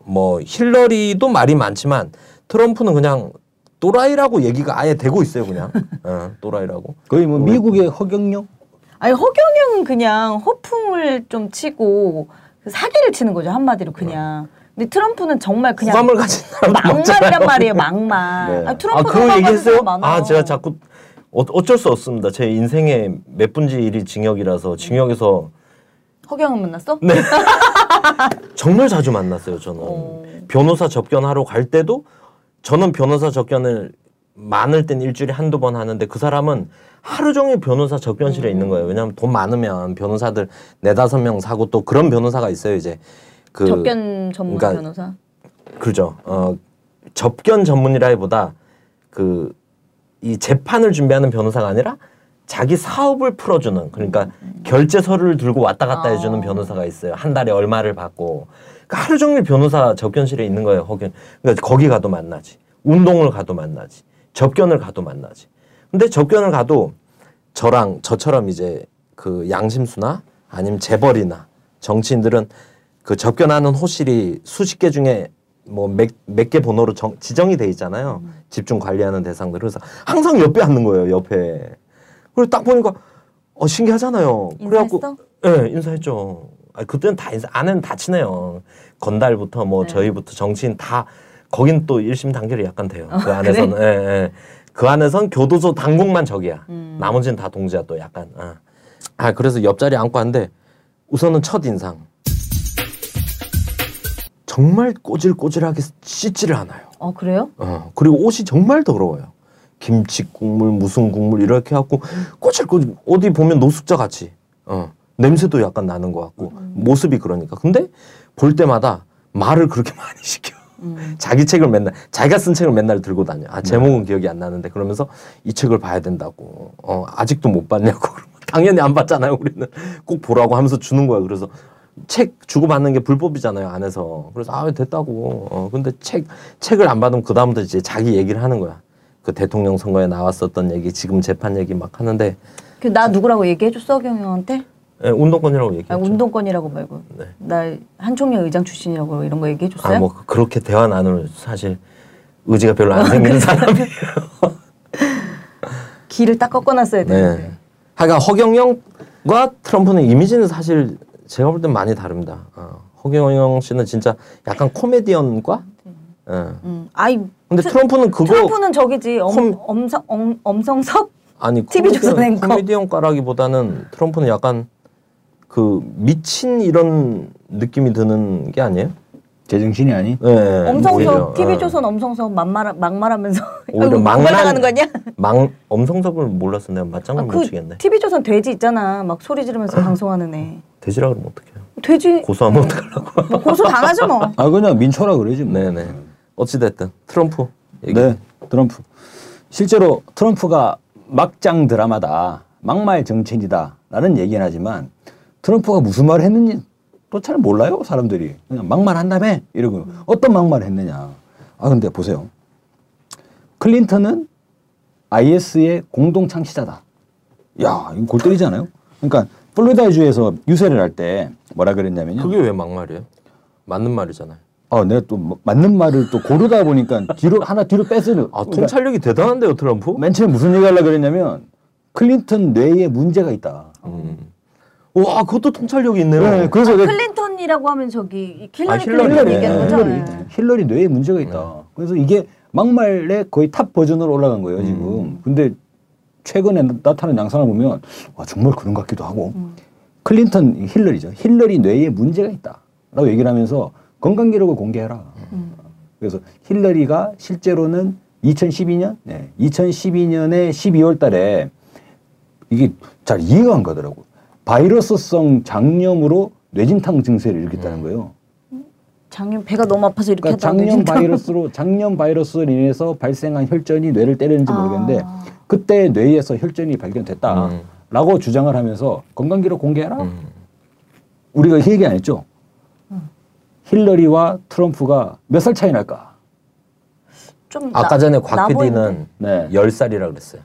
뭐 힐러리도 말이 많지만 트럼프는 그냥 또라이라고 얘기가 아예 되고 있어요 그냥 어, 또라이라고 거의 뭐 미국의 허경영? 아니 허경영은 그냥 허풍을 좀 치고 그 사기를 치는 거죠 한마디로 그냥. 근데 트럼프는 정말 그냥 호감을 가진 막말이란 말이에요 막말. 네. 아, 트럼프 아, 그거 얘기했어요? 아, 제가 자꾸 어, 어쩔 수 없습니다. 제 인생의 몇 분지 일이 징역이라서 징역에서 허경영 만났어? 네. 정말 자주 만났어요. 저는 어. 변호사 접견하러 갈 때도 저는 변호사 접견을 많을 땐 일주일에 한두 번 하는데 그 사람은 하루 종일 변호사 접견실에 있는 거예요. 왜냐하면 돈 많으면 변호사들 네다섯 명 사고 또 그런 변호사가 있어요. 이제 그 접견 전문 그러니까 변호사. 그죠. 어, 접견 전문이라기보다 그 이 재판을 준비하는 변호사가 아니라 자기 사업을 풀어주는 그러니까 결제서류를 들고 왔다 갔다 아. 해주는 변호사가 있어요. 한 달에 얼마를 받고 그러니까 하루 종일 변호사 접견실에 있는 거예요. 거기 그러니까 거기 가도 만나지. 운동을 가도 만나지. 접견을 가도 만나지. 근데 접견을 가도 저랑 저처럼 이제 그 양심수나 아니면 재벌이나 정치인들은 그 접견하는 호실이 수십 개 중에 뭐몇개 번호로 정- 지정이 돼 있잖아요. 집중 관리하는 대상들. 그래서 항상 옆에 앉는 거예요. 옆에. 그리고 딱 보니까 어 신기하잖아요. 그래갖고? 예, 인사했죠. 아 그때는 다 인사 안에는 다 친해요. 건달부터 뭐 네. 저희부터 정치인 다 거긴 또 1심 단결이 약간 돼요. 그 아, 안에서는 예, 예. 그 안에선 교도소 당국만 적이야. 음. 나머지는 다 동지야 또 약간. 아. 아 그래서 옆자리 앉고 하는데 우선은 첫 인상 정말 꼬질꼬질하게 씻지를 않아요. 어 그래요? 어, 그리고 옷이 정말 더러워요. 김치 국물 무슨 국물 이렇게 갖고 꼬질꼬질 어디 보면 노숙자 같이 어, 냄새도 약간 나는 것 같고 모습이 그러니까. 근데 볼 때마다 말을 그렇게 많이 시켜. 음. 자기 책을 맨날 자기가 쓴 책을 맨날 들고 다녀. 아 제목은 기억이 안 나는데 그러면서 이 책을 봐야 된다고. 어, 아직도 못 봤냐고. 당연히 안 봤잖아요 우리는. 꼭 보라고 하면서 주는 거야. 그래서 책 주고 받는 게 불법이잖아요 안에서. 그래서 아 됐다고. 어 근데 책 책을 안 받으면 그 다음부터 이제 자기 얘기를 하는 거야 그 대통령 선거에 나왔었던 얘기 지금 재판 얘기 막 하는데 그 나 누구라고 얘기해줬어 경영한테? 예, 운동권이라고 아, 얘기했죠 운동권이라고 말고 네. 나 한총련 의장 출신이라고 이런 거 얘기해줬어요? 아뭐 그렇게 대화 나눌 사실 의지가 별로 안 생기는 사람이에요 길을 딱 꺾어놨어야 되는데. 네. 하여간 허경영과 트럼프는 이미지는 사실 제가 볼 땐 많이 다릅니다. 어, 허경영 씨는 진짜 약간 코미디언과 예. 음. 아이 근데 트- 트럼프는 그거 트럼프는 저기지 엄, 엄성 엄, 엄성섭 아니 TV 코미디언, 조선 앵커. 코미디언과라기보다는 트럼프는 약간 그 미친 이런 느낌이 드는 게 아니에요? 제정신이 아니? 예, 오히려, 엄성섭 TV 어. 조선 엄성섭 막말 막말하면서 오히려 아이고, 막말 막말- 당하는 거냐? 망 엄성섭을 몰라서 내가 맞장을 아, 못그 치겠네. TV 조선 돼지 있잖아. 막 소리 지르면서 방송하는 애. 돼지라 그러면 어떡해요? 돼지 고소하면 어떡하려고? 뭐 고소 당하죠 뭐. 아 그냥 민초라 그러지 뭐. 네네. 어찌됐든 트럼프 얘기. 네, 트럼프. 실제로 트럼프가 막장 드라마다, 막말 정치인이다라는 얘기는 하지만 트럼프가 무슨 말을 했는지 또 잘 몰라요 사람들이. 그냥 막말 한다며 이러고 어떤 막말을 했느냐. 아 근데 보세요. 클린턴은 IS의 공동 창시자다. 야, 이거 골 때리잖아요. 그러니까 플로리다주에서 유세를 할 때 뭐라 그랬냐면요. 그게 왜 막말이에요? 맞는 말이잖아요. 어, 내가 또 뭐- 맞는 말을 또 고르다 보니까 뒤로 하나 뒤로 뺐어요. 아 그러니까 통찰력이 대단한데요, 트럼프? 맨 처음에 무슨 얘기 하려고 그랬냐면 클린턴 뇌에 문제가 있다. 음. 와, 그것도 통찰력이 있네요. 네, 그래서 아, 내가 클린턴이라고 하면 저기 힐러리 아, 힐러리. 클린턴 네, 얘기하는 거죠? 힐러리, 네. 힐러리 뇌에 문제가 있다. 그래서 이게 막말의 거의 탑 버전으로 올라간 거예요 지금. 근데 최근에 나- 나타난 양상을 보면 와 정말 그런 것 같기도 하고 클린턴 힐러리죠. 힐러리 뇌에 문제가 있다라고 얘기를 하면서 건강 기록을 공개해라. 그래서 힐러리가 실제로는 2012년, 네, 2012년에 12월 달에 이게 잘 이해가 안 가더라고. 바이러스성 장염으로 뇌진탕 증세를 일으켰다는 거예요. 장염 배가 너무 아파서 이렇게 그러니까 장염 뇌진탕. 바이러스로 장염 바이러스로 인해서 발생한 혈전이 뇌를 때렸는지 아. 모르겠는데 그때 뇌에서 혈전이 발견됐다라고 주장을 하면서 건강 기록 공개해라. 음. 우리가 이 얘기 안 했죠. 힐러리와 트럼프가 몇 살 차이 날까? 좀 아까 나- 전에 나 곽? PD는 네. 10살이라 그랬어요.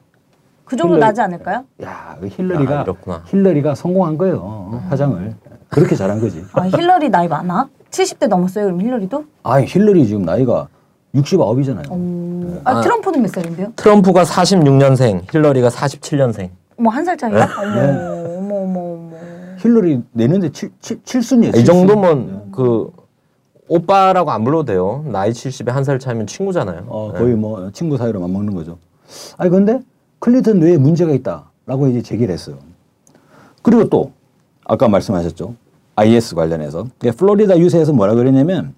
그 정도 힐러리- 나지 않을까요? 야, 그 힐러리가 아, 이렇구나. 힐러리가 성공한 거예요. 화장을 그렇게 잘한 거지. 아 힐러리 나이 많아? 70대 넘었어요 그럼 힐러리도? 아, 힐러리 지금 나이가 69이잖아요. 어... 아, 아. 트럼프는 몇 살인데요? 트럼프가 46년생, 힐러리가 47년생. 어머 한살 네? 차이야? 어머 어머 어머 어머 힐러리 내년에 칠, 칠, 칠순이에요. 이 칠순. 정도면 그 오빠라고 안 불러도 돼요. 나이 70에 한 살 차이면 친구잖아요. 어, 네. 거의 뭐 친구 사이로 맞먹는 거죠. 아니 근데 클린턴 뇌에 문제가 있다라고 이제 제기를 했어요. 그리고 또 아까 말씀하셨죠. IS 관련해서 그러니까 플로리다 유세에서 뭐라 그랬냐면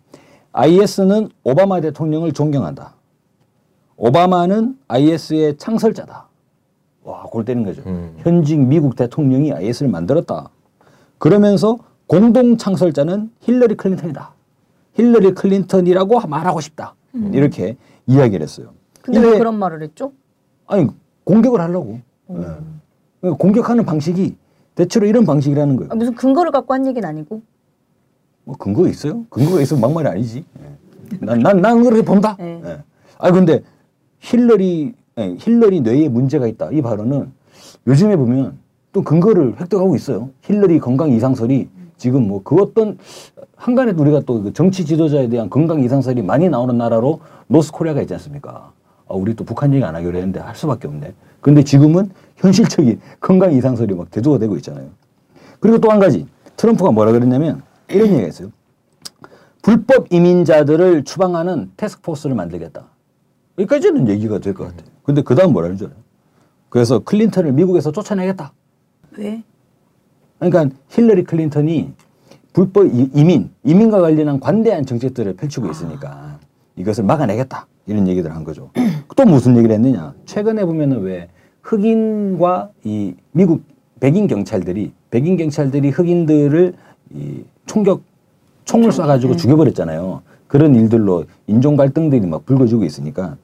IS는 오바마 대통령을 존경한다. 오바마는 IS의 창설자다. 와, 골 때린 거죠. 음. 현직 미국 대통령이 IS를 만들었다. 그러면서 공동 창설자는 힐러리 클린턴이다. 힐러리 클린턴이라고 말하고 싶다. 이렇게 이야기를 했어요. 근데 왜 그런 말을 했죠? 아니 공격을 하려고. 예. 그러니까 공격하는 방식이 대체로 이런 방식이라는 거예요. 아, 무슨 근거를 갖고 한 얘기는 아니고 뭐 근거 있어요? 근거가 있으면 막말이 아니지. 예. 난, 난, 난 그렇게 본다. 네. 예. 아 근데 힐러리 예, 힐러리 뇌에 문제가 있다. 이 발언은 요즘에 보면 또 근거를 획득하고 있어요. 힐러리 건강 이상설이 지금 뭐 그 어떤 한간에 우리가 또 그 정치 지도자에 대한 건강 이상설이 많이 나오는 나라로 North Korea가 있지 않습니까? 아, 우리 또 북한 얘기 안 하기로 했는데 할 수밖에 없네. 근데 지금은 현실적인 건강 이상설이 막 대두가 되고 있잖아요. 그리고 또 한 가지 트럼프가 뭐라 그랬냐면 이런 얘기가 있어요. 불법 이민자들을 추방하는 태스크포스를 만들겠다. 여기까지는 얘기가 될 것 같아요. 근데 그 다음 줄 알아요? 그래서 클린턴을 미국에서 쫓아내겠다. 왜? 그러니까 힐러리 클린턴이 불법 이- 이민, 이민과 관련한 관대한 정책들을 펼치고 있으니까 이것을 막아내겠다. 이런 얘기들을 한 거죠. 또 무슨 얘기를 했느냐. 최근에 보면은 왜 흑인과 이 미국 백인 경찰들이, 백인 경찰들이 흑인들을 이 총격, 총을 쏴가지고 죽여버렸잖아요. 그런 일들로 인종 갈등들이 막 불거지고 있으니까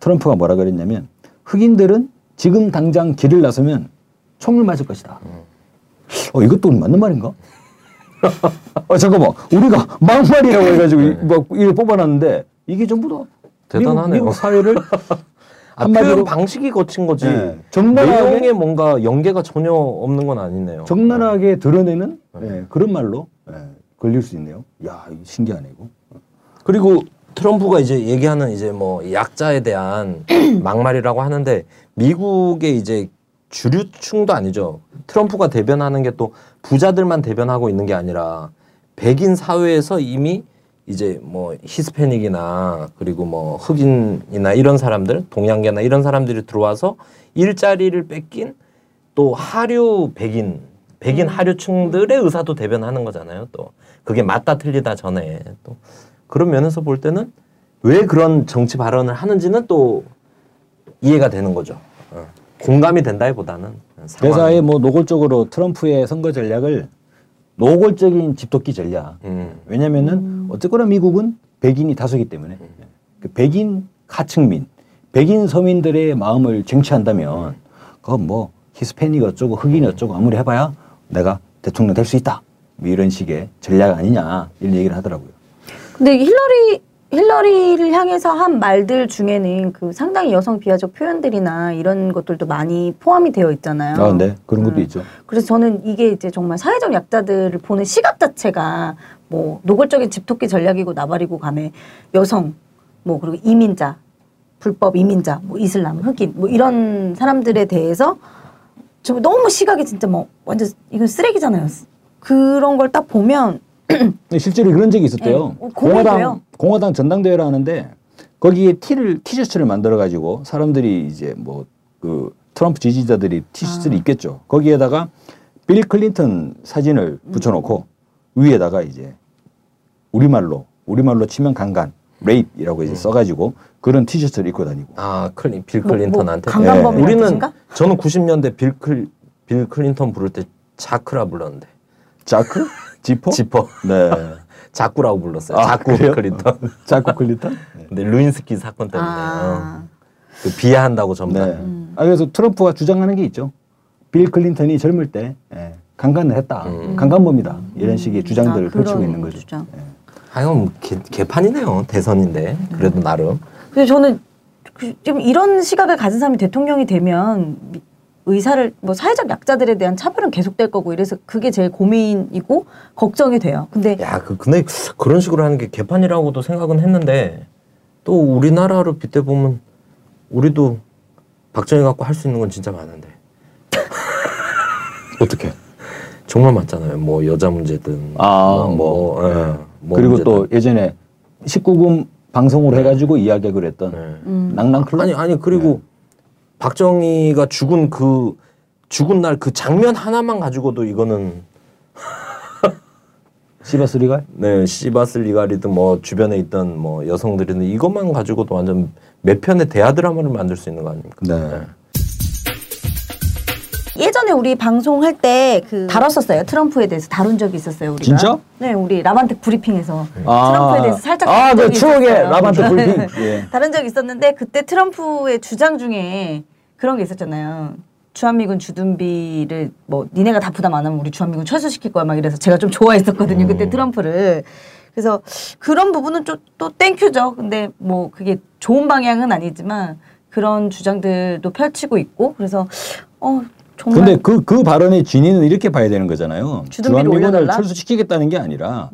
트럼프가 뭐라 그랬냐면 흑인들은 지금 당장 길을 나서면 총을 맞을 것이다. 어, 이것도 맞는 말인가? 어, 잠깐만. 우리가 막말이라고 해가지고 이- 막 이걸 뽑아놨는데 이게 전부 다 대단하네요. 미국, 미국 사회를 아, 한마디로- 방식이 거친 거지. 네. 적나라하게- 내용에 뭔가 연계가 전혀 없는 건 아니네요. 적나라하게 드러내는 예, 그런 말로 예, 걸릴 수 있네요. 야, 신기하네 이거. 그리고 트럼프가 이제 얘기하는 이제 뭐 약자에 대한 막말이라고 하는데 미국의 이제 주류층도 아니죠. 트럼프가 대변하는 게 또 부자들만 대변하고 있는 게 아니라 백인 사회에서 이미 이제 뭐 히스패닉이나 그리고 뭐 흑인이나 이런 사람들, 동양계나 이런 사람들이 들어와서 일자리를 뺏긴 또 하류 백인 백인 하류층들의 의사도 대변하는 거잖아요. 또 그게 맞다 틀리다 전에 또 그런 면에서 볼 때는 왜 그런 정치 발언을 하는지는 또 이해가 되는 거죠. 어. 공감이 된다기보다는. 대사에 뭐 노골적으로 트럼프의 선거 전략을 노골적인 집도끼 전략. 음. 왜냐면은 어쨌거나 미국은 백인이 다수기 때문에 그 백인 하층민, 백인 서민들의 마음을 쟁취한다면 그건 뭐 히스패닉 어쩌고 흑인 어쩌고 아무리 해봐야 내가 대통령 될 수 있다. 뭐 이런 식의 전략 아니냐 이런 얘기를 하더라고요. 근데 힐러리 힐러리를 향해서 한 말들 중에는 그 상당히 여성 비하적 표현들이나 이런 것들도 많이 포함이 되어 있잖아요. 아, 네 그런 것도 음. 있죠. 그래서 저는 이게 이제 정말 사회적 약자들을 보는 시각 자체가 뭐 노골적인 집토끼 전략이고 나발이고 감에 여성 뭐 그리고 이민자 불법 이민자 뭐 이슬람 흑인 뭐 이런 사람들에 대해서 저 너무 시각이 진짜 뭐 완전 이건 쓰레기잖아요. 그런 걸 딱 보면 실제로 그런 적이 있었대요. 네, 어. 공화당 공화당 전당대회를 하는데 거기에 티를 티셔츠를 만들어 가지고 사람들이 이제 뭐 그 트럼프 지지자들이 아. 티셔츠를 입겠죠. 거기에다가 빌 클린턴 사진을 음. 붙여놓고 위에다가 이제 우리말로 우리말로 치면 강간 rape이라고 음. 이제 써가지고 그런 티셔츠를 입고 다니고. 아 클린 빌 뭐, 뭐 클린턴한테 강간범이라는 우리는 뜻인가? 저는 90년대 빌, 클, 빌 클린턴 부를 때 자크라 불렀는데 자크 지퍼 지퍼 네 자꾸라고 불렀어요. 아, 자꾸 그래요? 클린턴. 자크 클린턴 네. 근데 르윈스키 사건 때문에 아. 어. 그 비하한다고 전부 다. 네. 아, 그래서 트럼프가 주장하는 게 있죠. 빌 클린턴이 젊을 때 예, 강간을 했다. 음. 강간범이다. 이런 식의 주장들을 아, 펼치고 있는 거죠. 주장. 하여간 뭐 개, 개판이네요. 대선인데 그래도 나름. 근데 저는 그- 좀 이런 시각을 가진 사람이 대통령이 되면 미- 의사를 뭐 사회적 약자들에 대한 차별은 계속될 거고 이래서 그게 제일 고민이고 걱정이 돼요. 근데 야, 그 근데 그런 식으로 하는 게 개판이라고도 생각은 했는데 또 우리나라로 빗대 보면 우리도 박정희 갖고 할 수 있는 건 진짜 많은데 어떻게? 정말 많잖아요. 뭐 여자 문제든 아, 뭐, 예, 네. 뭐 그리고 문제든. 또 예전에 19금 방송으로 해가지고 이야기를 했던 네. 음. 낭낭 클럽. 아니 아니 그리고 박정희가 죽은 그 죽은 날 그 장면 하나만 가지고도 이거는 시바스리가 네 시바스 리갈이든 뭐 주변에 있던 뭐 여성들이든 이것만 가지고도 완전 몇 편의 대하 드라마를 만들 수 있는 거 아닙니까? 네. 예전에 우리 방송할 때 그 다뤘었어요. 트럼프에 대해서 다룬 적이 있었어요. 우리가. 진짜? 네, 우리 라반텍 브리핑에서 아. 트럼프에 대해서 살짝 아, 다룬 그 적이 추억의. 라반텍 브리핑. 예. 다른 적이 있었는데 그때 트럼프의 주장 중에 그런 게 있었잖아요. 주한미군 주둔비를 뭐 니네가 다 부담 안 하면 우리 주한미군 철수시킬 거야 막 이래서 제가 좀 좋아했었거든요. 그때 트럼프를. 그래서 그런 부분은 좀 또 thank you죠. 근데 뭐 그게 좋은 방향은 아니지만 그런 주장들도 펼치고 있고 그래서 어 정말 근데 그, 그 발언의 진위는 이렇게 봐야 되는 거잖아요. 주한미군을? 철수시키겠다는 게 아니라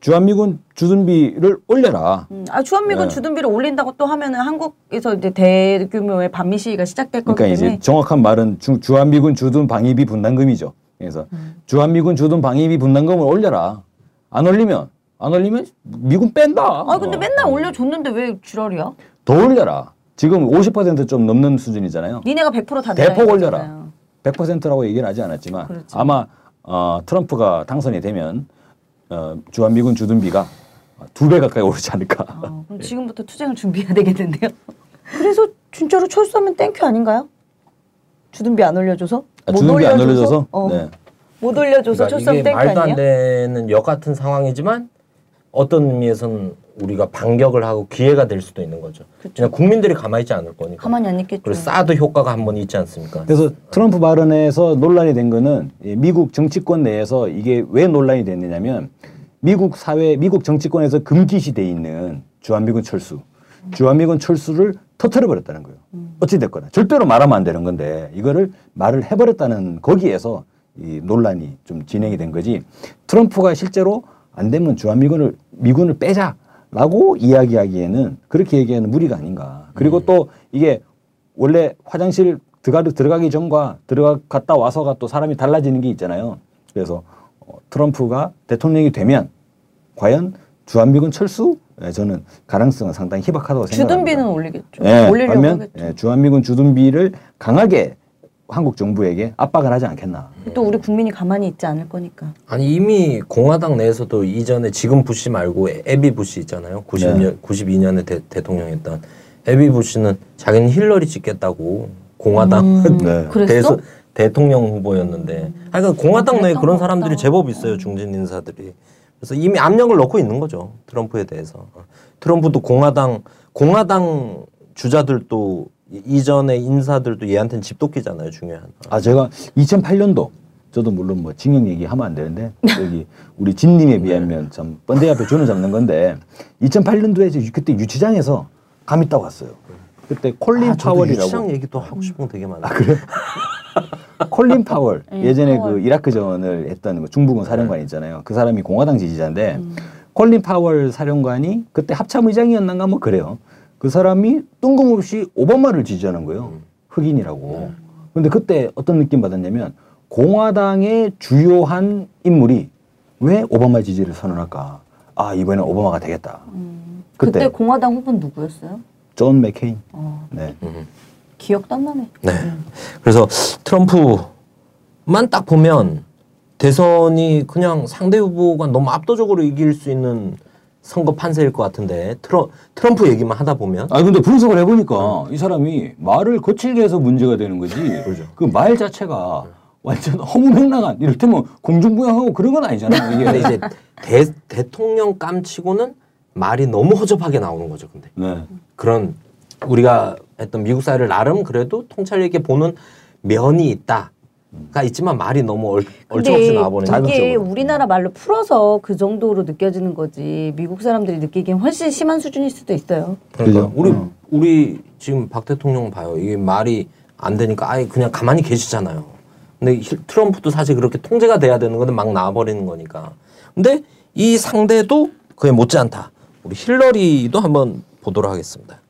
주한미군 주둔비를 올려라. 음, 아 주한미군 네. 주둔비를 올린다고 또 하면은 한국에서 이제 대규모의 반미 시위가 시작될 거기 그러니까 때문에 이제 정확한 말은 주, 주한미군 주둔 방위비 분담금이죠. 그래서 음. 주한미군 주둔 방위비 분담금을 올려라. 안 올리면 안 올리면 미군 뺀다. 아 근데 어. 맨날 올려줬는데 왜 지랄이야? 더 올려라. 지금 50%좀 넘는 수준이잖아요. 니네가 100%다 대폭 올려라. 100%라고 얘기는 하지 않았지만 그렇죠. 아마 어, 트럼프가 당선이 되면 어, 주한미군 주둔비가 두 배 가까이 오르지 않을까. 어, 그럼 지금부터 투쟁을 준비해야 되겠는데요. 그래서 진짜로 철수하면 thank you 아닌가요? 주둔비 안 올려줘서? 아, 못 주둔비 안 올려줘서? 어. 네. 못 올려줘서 그러니까 철수하면 thank you 말도 아니야? 안 되는 엿 같은 상황이지만 어떤 의미에서는 우리가 반격을 하고 기회가 될 수도 있는 거죠. 그냥 국민들이 가만히 있지 않을 거니까. 가만히 안 있겠죠. 그리고 사드 효과가 한 번 있지 않습니까? 그래서 트럼프 발언에서 논란이 된 거는 이 미국 정치권 내에서 이게 왜 논란이 됐느냐면 미국 사회, 미국 정치권에서 금기시 돼 있는 주한미군 철수, 주한미군 철수를 터트려 버렸다는 거예요. 어찌 됐거나 절대로 말하면 안 되는 건데 이거를 말을 해버렸다는 거기에서 이 논란이 좀 진행이 된 거지. 트럼프가 실제로 안 되면 주한미군을 미군을 빼자라고 이야기하기에는 그렇게 얘기하는 무리가 아닌가. 그리고 또 이게 원래 화장실 들어가, 들어가기 전과 들어갔다 와서가 또 사람이 달라지는 게 있잖아요. 그래서 어, 트럼프가 대통령이 되면 과연 주한미군 철수? 예, 저는 가능성은 상당히 희박하다고 생각합니다. 주둔비는 올리겠죠. 예, 올리려고 반면. 예, 주한미군 주둔비를 강하게 한국 정부에게 압박을 하지 않겠나. 또 우리 국민이 가만히 있지 않을 거니까. 아니 이미 공화당 내에서도 이전에 지금 부시 말고 에비 부시 있잖아요. 90년 92년에 대, 대통령했던 에비 부시는 자기는 힐러리 찍겠다고 공화당 네. 그랬어? 대서 대통령 후보였는데 아니 그러니까 공화당 내에 그런 것 사람들이. 제법 있어요 중진 인사들이 그래서 이미 압력을 넣고 있는 거죠 트럼프에 대해서 트럼프도 공화당 공화당 주자들도 이- 이전의 인사들도 얘한테는 집도끼잖아요 중요한 아 제가 2008년도 저도 물론 뭐 징역 얘기하면 안 되는데 여기 우리 진님에 비하면 참 번데 앞에 주는 잡는 건데 2008년도에 그때 유치장에서 감 있다고 왔어요. 그때 콜린 아, 파월이라고 유치장 얘기도 하고 싶은 거 되게 많아요. 콜린 파월 네, 예전에 파월. 그 이라크 전을 했던 그 중부군 사령관 있잖아요. 그 사람이 공화당 지지자인데 음. 콜린 파월 사령관이 그때 합참의장이었는가 뭐 그래요. 그 사람이 뜬금없이 오바마를 지지하는 거예요. 흑인이라고. 근데 그때 어떤 느낌 받았냐면 공화당의 주요한 인물이 왜 오바마 지지를 선언할까? 아 이번엔 오바마가 되겠다. 음. 그때, 그때 공화당 후보는 누구였어요? 존 맥케인. 어, 네. 기억도 안 나네. 네. 그래서 트럼프만 딱 보면 대선이 그냥 상대 후보가 너무 압도적으로 이길 수 있는 선거 판세일 것 같은데 트럼, 트럼프 얘기만 하다 보면 아 근데 분석을 해보니까 이 사람이 말을 거칠게 해서 문제가 되는 거지. 그 말 자체가 완전 허무맹랑한 이를테면 공중부양하고 그런 건 아니잖아요. 근데 이게. 이제 대, 대통령 깜치고는 말이 너무 허접하게 나오는 거죠. 근데 네. 그런 우리가 했던 미국 사회를 나름 그래도 통찰력 있게 보는 면이 있다 가 있지만 말이 너무 얼, 얼척없이 나와버리는 이게. 우리나라 말로 풀어서 그 정도로 느껴지는 거지 미국 사람들이 느끼기엔 훨씬 심한 수준일 수도 있어요. 그러니까? 우리 우리 지금 박 대통령 봐요. 이게 말이 안 되니까 아예 그냥 가만히 계시잖아요. 근데 힐- 트럼프도 사실 그렇게 통제가 돼야 되는 건데 막 나와버리는 거니까. 근데 이 상대도 그에 못지않다. 우리 힐러리도 한번 보도록 하겠습니다.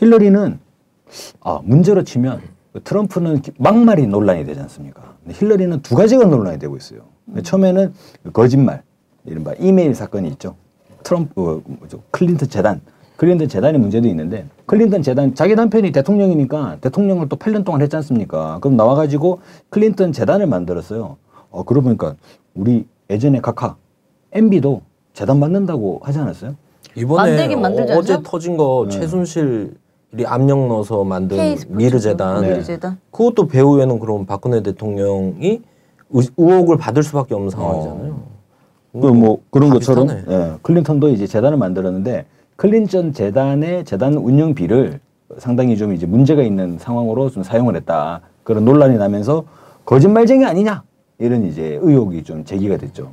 힐러리는 아 문제로 치면 그 트럼프는 막말이 논란이 되지 않습니까? 힐러리는 두 가지가 논란이 되고 있어요. 처음에는 그 거짓말, 이른바 이메일 사건이 있죠. 트럼프, 어, 뭐죠? 클린턴 재단, 클린턴 재단의 문제도 있는데 클린턴 재단 자기 남편이 대통령이니까 대통령을 또 8년 동안 했지 않습니까? 그럼 나와가지고 클린턴 재단을 만들었어요. 어 그러고 보니까 우리 예전에 각하 MB도 재단 만든다고 하지 않았어요? 이번에 어, 어제? 터진 거 최순실 이 압력 넣어서 만든 K스포츠 미르 재단 네. 미르재단. 그것도 배후에는 그럼 박근혜 대통령이 의, 의혹을 받을 수밖에 없는 상황이잖아요. 그뭐 그런 다 것처럼. 예, 클린턴도 이제 재단을 만들었는데 클린턴 재단의 재단 운영비를 상당히 좀 이제 문제가 있는 상황으로 좀 사용을 했다 그런 논란이 나면서 거짓말쟁이 아니냐 이런 이제 의혹이 좀 제기가 됐죠.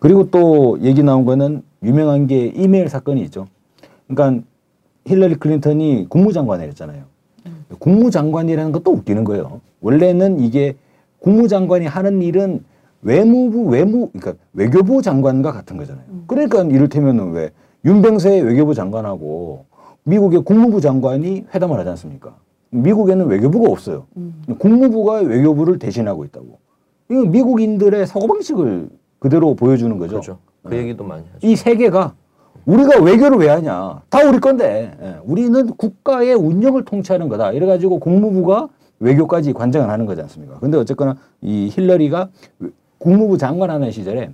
그리고 또 얘기 나온 거는 유명한 게 이메일 사건이 있죠. 그러니까 힐러리 클린턴이 국무장관을 했잖아요. 국무장관이라는 것도 웃기는 거예요. 원래는 이게 국무장관이 하는 일은 외무부 외무 그러니까 외교부 장관과 같은 거잖아요. 그러니까 이를테면은 왜 윤병세 외교부 장관하고 미국의 국무부 장관이 회담을 하지 않습니까? 미국에는 외교부가 없어요. 음. 국무부가 외교부를 대신하고 있다고. 이건 미국인들의 사고방식을 그대로 보여주는 거죠. 그렇죠. 그 얘기도 많이 하죠. 이 세계가 우리가 외교를 왜 하냐? 다 우리 건데. 예, 우리는 국가의 운영을 통치하는 거다. 이래가지고 국무부가 외교까지 관장을 하는 거지 않습니까? 근데 어쨌거나 이 힐러리가 국무부 장관 하는 시절에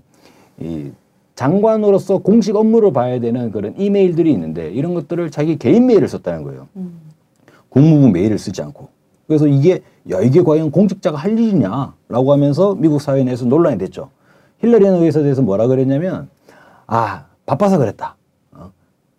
이 장관으로서 공식 업무를 봐야 되는 그런 이메일들이 있는데 이런 것들을 자기 개인 메일을 썼다는 거예요. 음. 국무부 메일을 쓰지 않고. 그래서 이게 야 이게 과연 공직자가 할 일이냐라고 하면서 미국 사회 내에서 논란이 됐죠. 힐러리는 의사에 대해서 뭐라 그랬냐면 아 바빠서 그랬다. 어?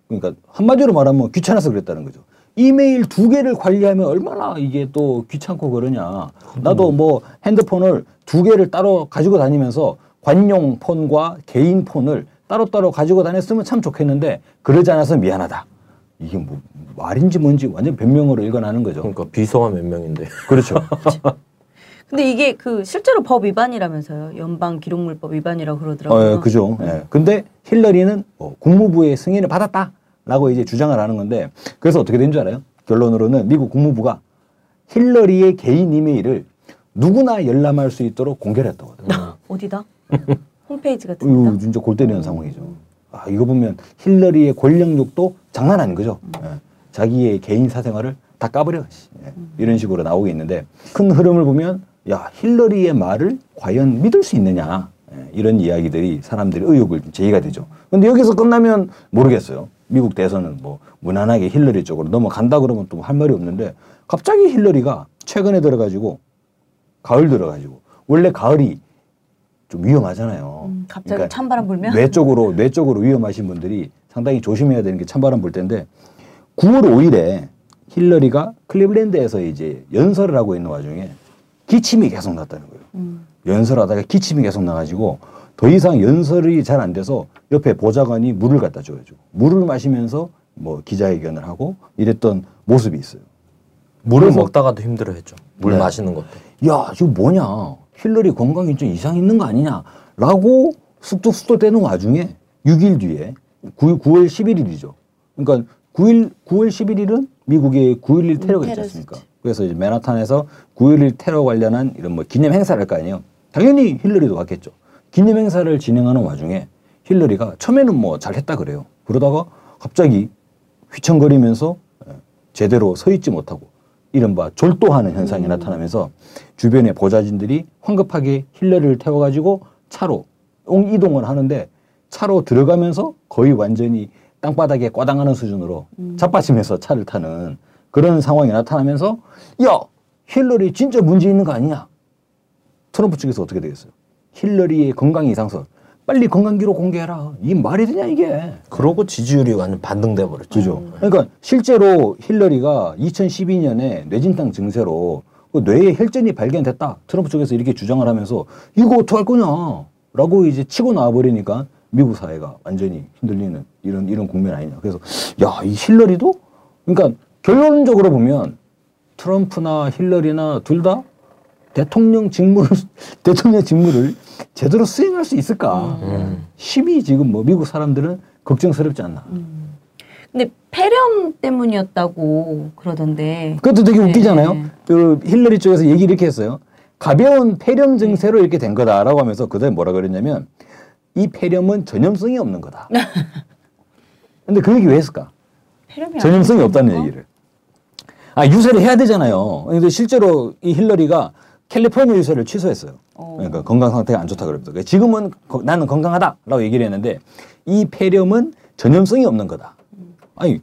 그러니까 한마디로 말하면 귀찮아서 그랬다는 거죠. 이메일 두 개를 관리하면 얼마나 이게 또 귀찮고 그러냐. 나도 뭐 핸드폰을 두 개를 따로 가지고 다니면서 관용 폰과 개인 폰을 따로따로 가지고 다녔으면 참 좋겠는데 그러지 않아서 미안하다. 이게 뭐 말인지 뭔지 완전 변명으로 읽어나는 거죠. 그러니까 비서가 몇 명인데. 그렇죠. 근데 이게 그 실제로 법 위반이라면서요. 연방 기록물법 위반이라고 그러더라고요. 어, 예, 그죠. 예. 근데 힐러리는 뭐 국무부의 승인을 받았다라고 이제 주장을 하는 건데 그래서 어떻게 된 줄 알아요? 결론으로는 미국 국무부가 힐러리의 개인 이메일을 누구나 열람할 수 있도록 공개를 했다고 하더라고요. 어디다? 홈페이지 같은 이거 데다? 진짜 골 때리는 상황이죠. 아, 이거 보면 힐러리의 권력욕도 장난 아닌 거죠. 예. 자기의 개인 사생활을 다 까버려. 씨. 예. 이런 식으로 나오고 있는데 큰 흐름을 보면 야 힐러리의 말을 과연 믿을 수 있느냐 예, 이런 이야기들이 사람들의 의혹을 제기가 되죠. 근데 여기서 끝나면 모르겠어요. 미국 대선은 뭐 무난하게 힐러리 쪽으로 넘어간다 그러면 또 할 말이 없는데 갑자기 힐러리가 최근에 들어가지고 가을 들어가지고 원래 가을이 좀 위험하잖아요. 음, 갑자기 찬바람 불면? 뇌 쪽으로 뇌 쪽으로 위험하신 분들이 상당히 조심해야 되는 게 찬바람 불 때인데 9월 5일에 힐러리가 클리블랜드에서 이제 연설을 하고 있는 와중에 기침이 계속 났다는 거예요. 음. 연설하다가 기침이 계속 나가지고 더 이상 연설이 잘 안 돼서 옆에 보좌관이 물을 갖다 줘가지고 물을 마시면서 뭐 기자회견을 하고 이랬던 모습이 있어요. 물을 먹다가도 힘들어했죠. 물 네. 마시는 것도. 야, 지금 뭐냐? 힐러리 건강이 좀 이상 있는 거 아니냐? 라고 쑥덕쑥덕 대는 와중에 6일 뒤에 9, 9월 11일이죠. 그러니까 9일, 9월 11일은 미국의 9.11 테러가 있지. 않습니까? 그래서 이제 맨하탄에서 9.11 테러 관련한 이런 뭐 기념 행사를 할 거 아니에요. 당연히 힐러리도 왔겠죠. 기념 행사를 진행하는 와중에 힐러리가 처음에는 뭐 잘했다 그래요. 그러다가 갑자기 휘청거리면서 예, 제대로 서 있지 못하고 이른바 졸도하는 현상이 나타나면서 주변의 보좌진들이 황급하게 힐러리를 태워가지고 차로 옹 이동을 하는데 차로 들어가면서 거의 완전히 땅바닥에 꽈당하는 수준으로 자빠지면서 차를 타는 그런 상황이 나타나면서 야 힐러리 진짜 문제 있는 거 아니냐 트럼프 측에서 어떻게 되겠어요 힐러리의 건강 이상설 빨리 건강 기록 공개해라 이 말이 되냐 이게 그러고 지지율이 완전 반등돼 버렸죠. 그죠. 그러니까 실제로 힐러리가 2012년에 뇌진탕 증세로 그 뇌에 혈전이 발견됐다. 트럼프 쪽에서 이렇게 주장을 하면서 이거 어떡할 거냐. 라고 이제 치고 나와버리니까 미국 사회가 완전히 흔들리는 이런, 이런 국면 아니냐. 그래서 야, 이 힐러리도? 그러니까 결론적으로 보면 트럼프나 힐러리나 둘 다 대통령 직무를, 대통령 직무를 제대로 수행할 수 있을까. 음. 심히 지금 뭐 미국 사람들은 걱정스럽지 않나. 근데 폐렴 때문이었다고 그러던데. 그것도 되게 네. 웃기잖아요. 그 힐러리 쪽에서 얘기 이렇게 했어요. 가벼운 폐렴 증세로 이렇게 된 거다라고 하면서 그다음에 뭐라 그랬냐면 이 폐렴은 전염성이 없는 거다. 근데 그 얘기 왜 했을까? 폐렴이 전염성이 없다는 거? 얘기를. 아 유세를 해야 되잖아요. 근데 실제로 이 힐러리가 캘리포니아 유세를 취소했어요. 어. 그러니까 건강 상태가 안 좋다 그러면서 그러니까 지금은 거- 나는 건강하다라고 얘기를 했는데 이 폐렴은 전염성이 없는 거다. 아니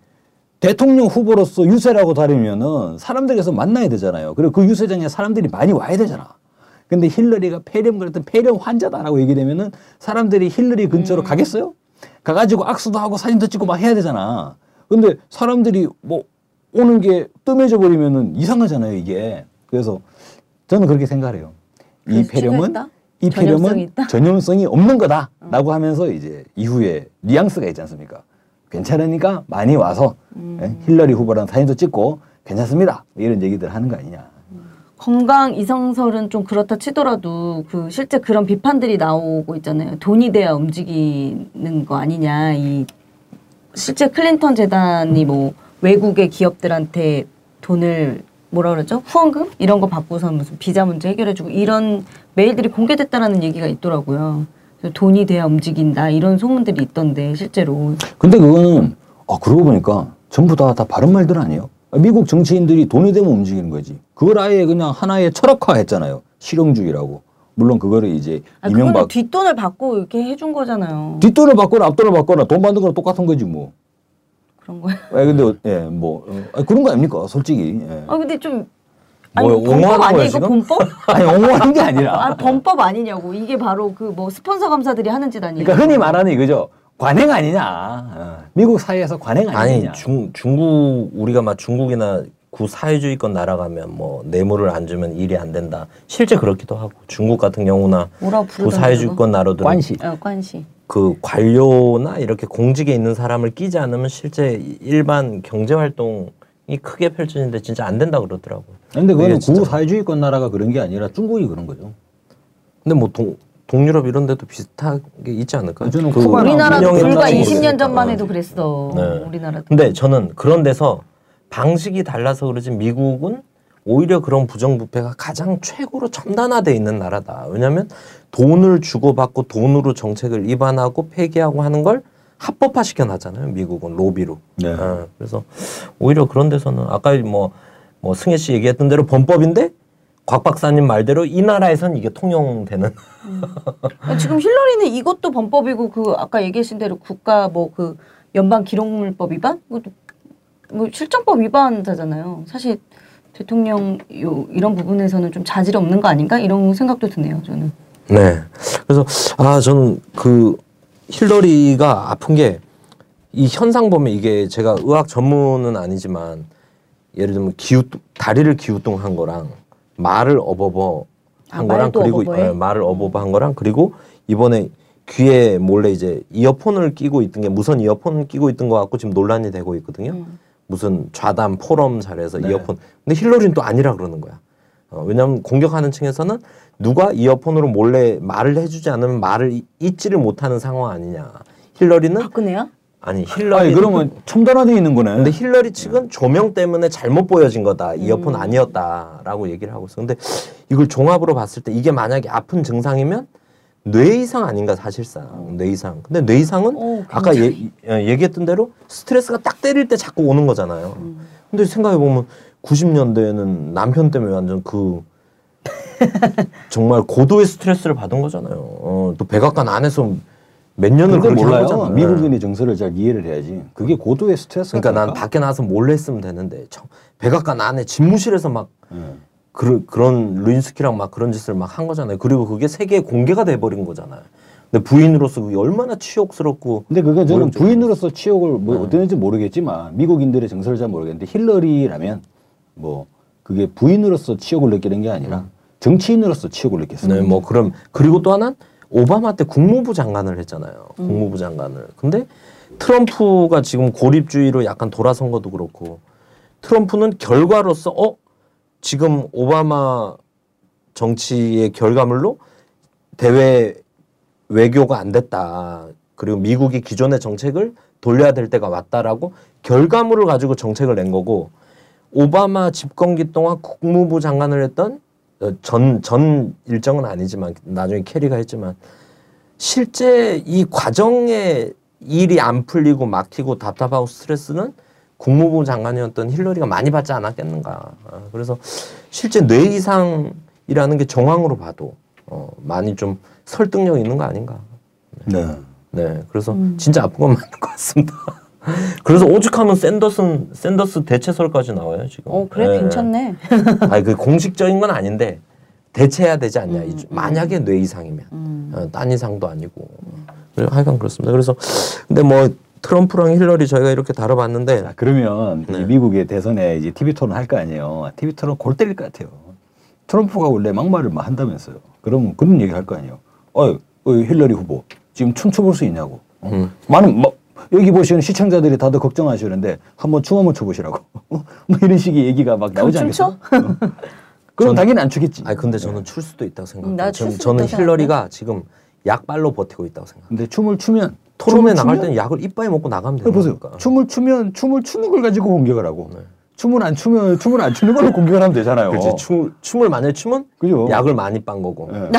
대통령 후보로서 유세라고 다니면은 사람들에서 만나야 되잖아요. 그리고 그 유세장에 사람들이 많이 와야 되잖아. 근데 힐러리가 폐렴 그랬던 폐렴 환자다라고 얘기되면은 사람들이 힐러리 근처로 가겠어요? 가가지고 악수도 하고 사진도 찍고 막 해야 되잖아. 근데 사람들이 뭐 오는 게 뜸해져 버리면은 이상하잖아요, 이게. 그래서 저는 그렇게 생각해요. 이 폐렴은? 이 폐렴은? 전염성이 없는 거다라고 하면서 이제 이후에 뉘앙스가 있지 않습니까? 괜찮으니까 많이 와서 음. 예, 힐러리 후보랑 사진도 찍고 괜찮습니다. 이런 얘기들 하는 거 아니냐. 건강 이상설은 좀 그렇다 치더라도 그 실제 그런 비판들이 나오고 있잖아요. 돈이 돼야 움직이는 거 아니냐. 이 실제 클린턴 재단이 뭐 외국의 기업들한테 돈을 뭐라 그러죠? 후원금 이런 거 받고서 무슨 비자 문제 해결해주고 이런 메일들이 공개됐다라는 얘기가 있더라고요. 돈이 돼야 움직인다 이런 소문들이 있던데 실제로 근데 그거는 아 그러고 보니까 전부 다 다 바른 말들 아니에요? 미국 정치인들이 돈이 되면 움직이는 거지. 그걸 아예 그냥 하나의 철학화했잖아요. 실용주의라고. 물론 그거를 이제 아, 이명박 뒷돈을 받고 이렇게 해준 거잖아요. 뒷돈을 받거나 앞돈을 받거나 돈 받는 거랑 똑같은 거지 뭐. 그런 거예요. 아 근데 예뭐 어, 그런 거 아닙니까 솔직히. 예. 아 근데 좀 아니 뭐요? 범법 아니야 거예요, 이거? 범법? 아니 옹호하는 게 아니라. 아 범법 아니냐고 이게 바로 그 뭐 스폰서 감사들이 하는 짓 아니에요? 그러니까 흔히 말하는 이거죠. 관행 아니냐. 어. 미국 사회에서 관행 아니냐. 아니 중 중국 우리가 막 중국이나 구 사회주의권 나라 가면 뭐 뇌물을 안 주면 일이 안 된다. 실제 그렇기도 하고 중국 같은 경우나 뭐라고 구 부르던데 사회주의권 나라들은 관시. 어, 관시. 그 관료나 이렇게 공직에 있는 사람을 끼지 않으면 실제 일반 경제 활동이 크게 펼쳐지는데 진짜 안 된다 그러더라고. 근데 그거는. 구 사회주의권 나라가 그런 게 아니라 중국이 그런 거죠. 근데 뭐 동, 동유럽 이런 데도 비슷하게 있지 않을까요? 저는 그 우리나라도 불과 끝나고 20년 전만 모르겠다. 해도 그랬어. 네. 우리나라도. 근데 저는 그런 데서 방식이 달라서 그러지 미국은 오히려 그런 부정부패가 가장 최고로 첨단화돼 있는 나라다. 왜냐하면 돈을 주고받고 돈으로 정책을 위반하고 폐기하고 하는 걸 합법화 시켜놨잖아요. 미국은 로비로. 네. 어, 그래서 오히려 그런 데서는 아까 뭐, 뭐 승혜 씨 얘기했던 대로 범법인데 곽 박사님 말대로 이 나라에선 이게 통용되는 아, 지금 힐러리는 이것도 범법이고 그 아까 얘기하신 대로 국가 뭐 그 연방 기록물법 위반 이것도 뭐 실정법 위반자잖아요. 사실 대통령 요 이런 부분에서는 좀 자질이 없는 거 아닌가 이런 생각도 드네요. 저는. 네. 그래서 아 저는 그 힐러리가 아픈 게 이 현상 보면 이게 제가 의학 전문은 아니지만 예를 들면 기우 다리를 기우뚱한 거랑 말을 어버버 아, 한 거랑 말도 그리고 어버버해? 예, 말을 어버버 한 거랑 그리고 이번에 귀에 몰래 이제 이어폰을 끼고 있던 게 무선 이어폰을 끼고 있던 거 갖고 지금 논란이 되고 있거든요. 음. 무슨 좌담 포럼 자리에서 네. 이어폰. 근데 힐러리는 또 아니라 그러는 거야. 어, 왜냐하면 공격하는 층에서는 누가 이어폰으로 몰래 말을 해주지 않으면 말을 이- 잊지를 못하는 상황 아니냐. 힐러리는 박근혜야? 아니 힐러리. 아니 그러면 첨단화돼 있는 거네. 근데 힐러리 측은 조명 때문에 잘못 보여진 거다. 이어폰 음. 아니었다라고 얘기를 하고 있어. 근데 이걸 종합으로 봤을 때 이게 만약에 아픈 증상이면 뇌 이상 아닌가 사실상 뇌 이상. 근데 뇌 이상은 오, 아까. 얘, 어, 얘기했던 대로 스트레스가 딱 때릴 때 자꾸 오는 거잖아요. 음. 근데 생각해 보면 90년대에는 남편 때문에 완전 그 정말 고도의 스트레스를 받은 거잖아요. 어, 또 백악관 안에서 몇 년을 한 몰라요. 미국인의 정서를 잘 이해를 해야지. 그게 고도의 스트레스가 그러니까 난 밖에 나가서 몰래 했으면 되는데 저 백악관 안에 집무실에서 막 그, 그런 루인스키랑 막 그런 짓을 막 한 거잖아요. 그리고 그게 세계에 공개가 돼버린 거잖아요. 근데 부인으로서 그게 얼마나 치욕스럽고 근데 그거 저는. 부인으로서 치욕을 뭐 네. 어땠는지 모르겠지만 미국인들의 정서를 잘 모르겠는데 힐러리라면 뭐 그게 부인으로서 치욕을 느끼는 게 아니라 정치인으로서 치욕을 느꼈어요. 네, 뭐 그럼 그리고 또 하나는 오바마 때 국무부 장관을 했잖아요. 국무부 장관을. 근데 트럼프가 지금 고립주의로 약간 돌아선 것도 그렇고 트럼프는 결과로서 어 지금 오바마 정치의 결과물로 대외 외교가 안 됐다. 그리고 미국이 기존의 정책을 돌려야 될 때가 왔다라고 결과물을 가지고 정책을 낸 거고 오바마 집권기 동안 국무부 장관을 했던 어, 전, 전 일정은 아니지만 나중에 캐리가 했지만 실제 이 과정에 일이 안 풀리고 막히고 답답하고 스트레스는 국무부 장관이었던 힐러리가 많이 받지 않았겠는가. 어, 그래서 실제 뇌 이상이라는 게 정황으로 봐도 어, 많이 좀 설득력 있는 거 아닌가. 네. 네, 그래서 진짜 아픈 건 맞는 것 같습니다. 그래서 오죽하면 샌더슨 샌더스 대체설까지 나와요 지금. 어 그래 네. 괜찮네. 아니 그 공식적인 건 아닌데 대체해야 되지 않냐. 이 주- 만약에 뇌 이상이면 음. 어, 딴 이상도 아니고. 그래 하여간 그렇습니다. 그래서 근데 뭐 트럼프랑 힐러리 저희가 이렇게 다뤄봤는데 자, 그러면 네. 이 미국의 대선에 이제 TV 토론 할 거 아니에요. TV 토론 골 때릴 것 같아요. 트럼프가 원래 막말을 막 한다면서요. 그러면 그런 얘기 할 거 아니에요. 어, 어 힐러리 후보 지금 춤춰볼 수 있냐고. 어? 음. 많은 막 여기 보시는 시청자들이 다들 걱정하시는데 한번 춤 한번 춰보시라고. 뭐 이런 식의 얘기가 막 나오지 그럼 않겠어요? 어. 그럼 당연히 안 추겠지. 아니 근데 저는 출 수도 있다고 생각해요. 음, 저는, 저는 힐러리가 지금 약발로 버티고 있다고 생각해요. 근데 춤을 추면 토론에 춤을 나갈 추면- 때는 약을 이빨에 먹고 나가면 어, 되는 보세요. 거니까. 춤을 추면 춤을 추는 걸 가지고 공격을 하고 네. 춤을 안 추면 춤을 안 추는 걸로 공격을 하면 되잖아요. 그렇지. 춤, 춤을 많이 추면 그죠? 약을 많이 빤 거고. 예.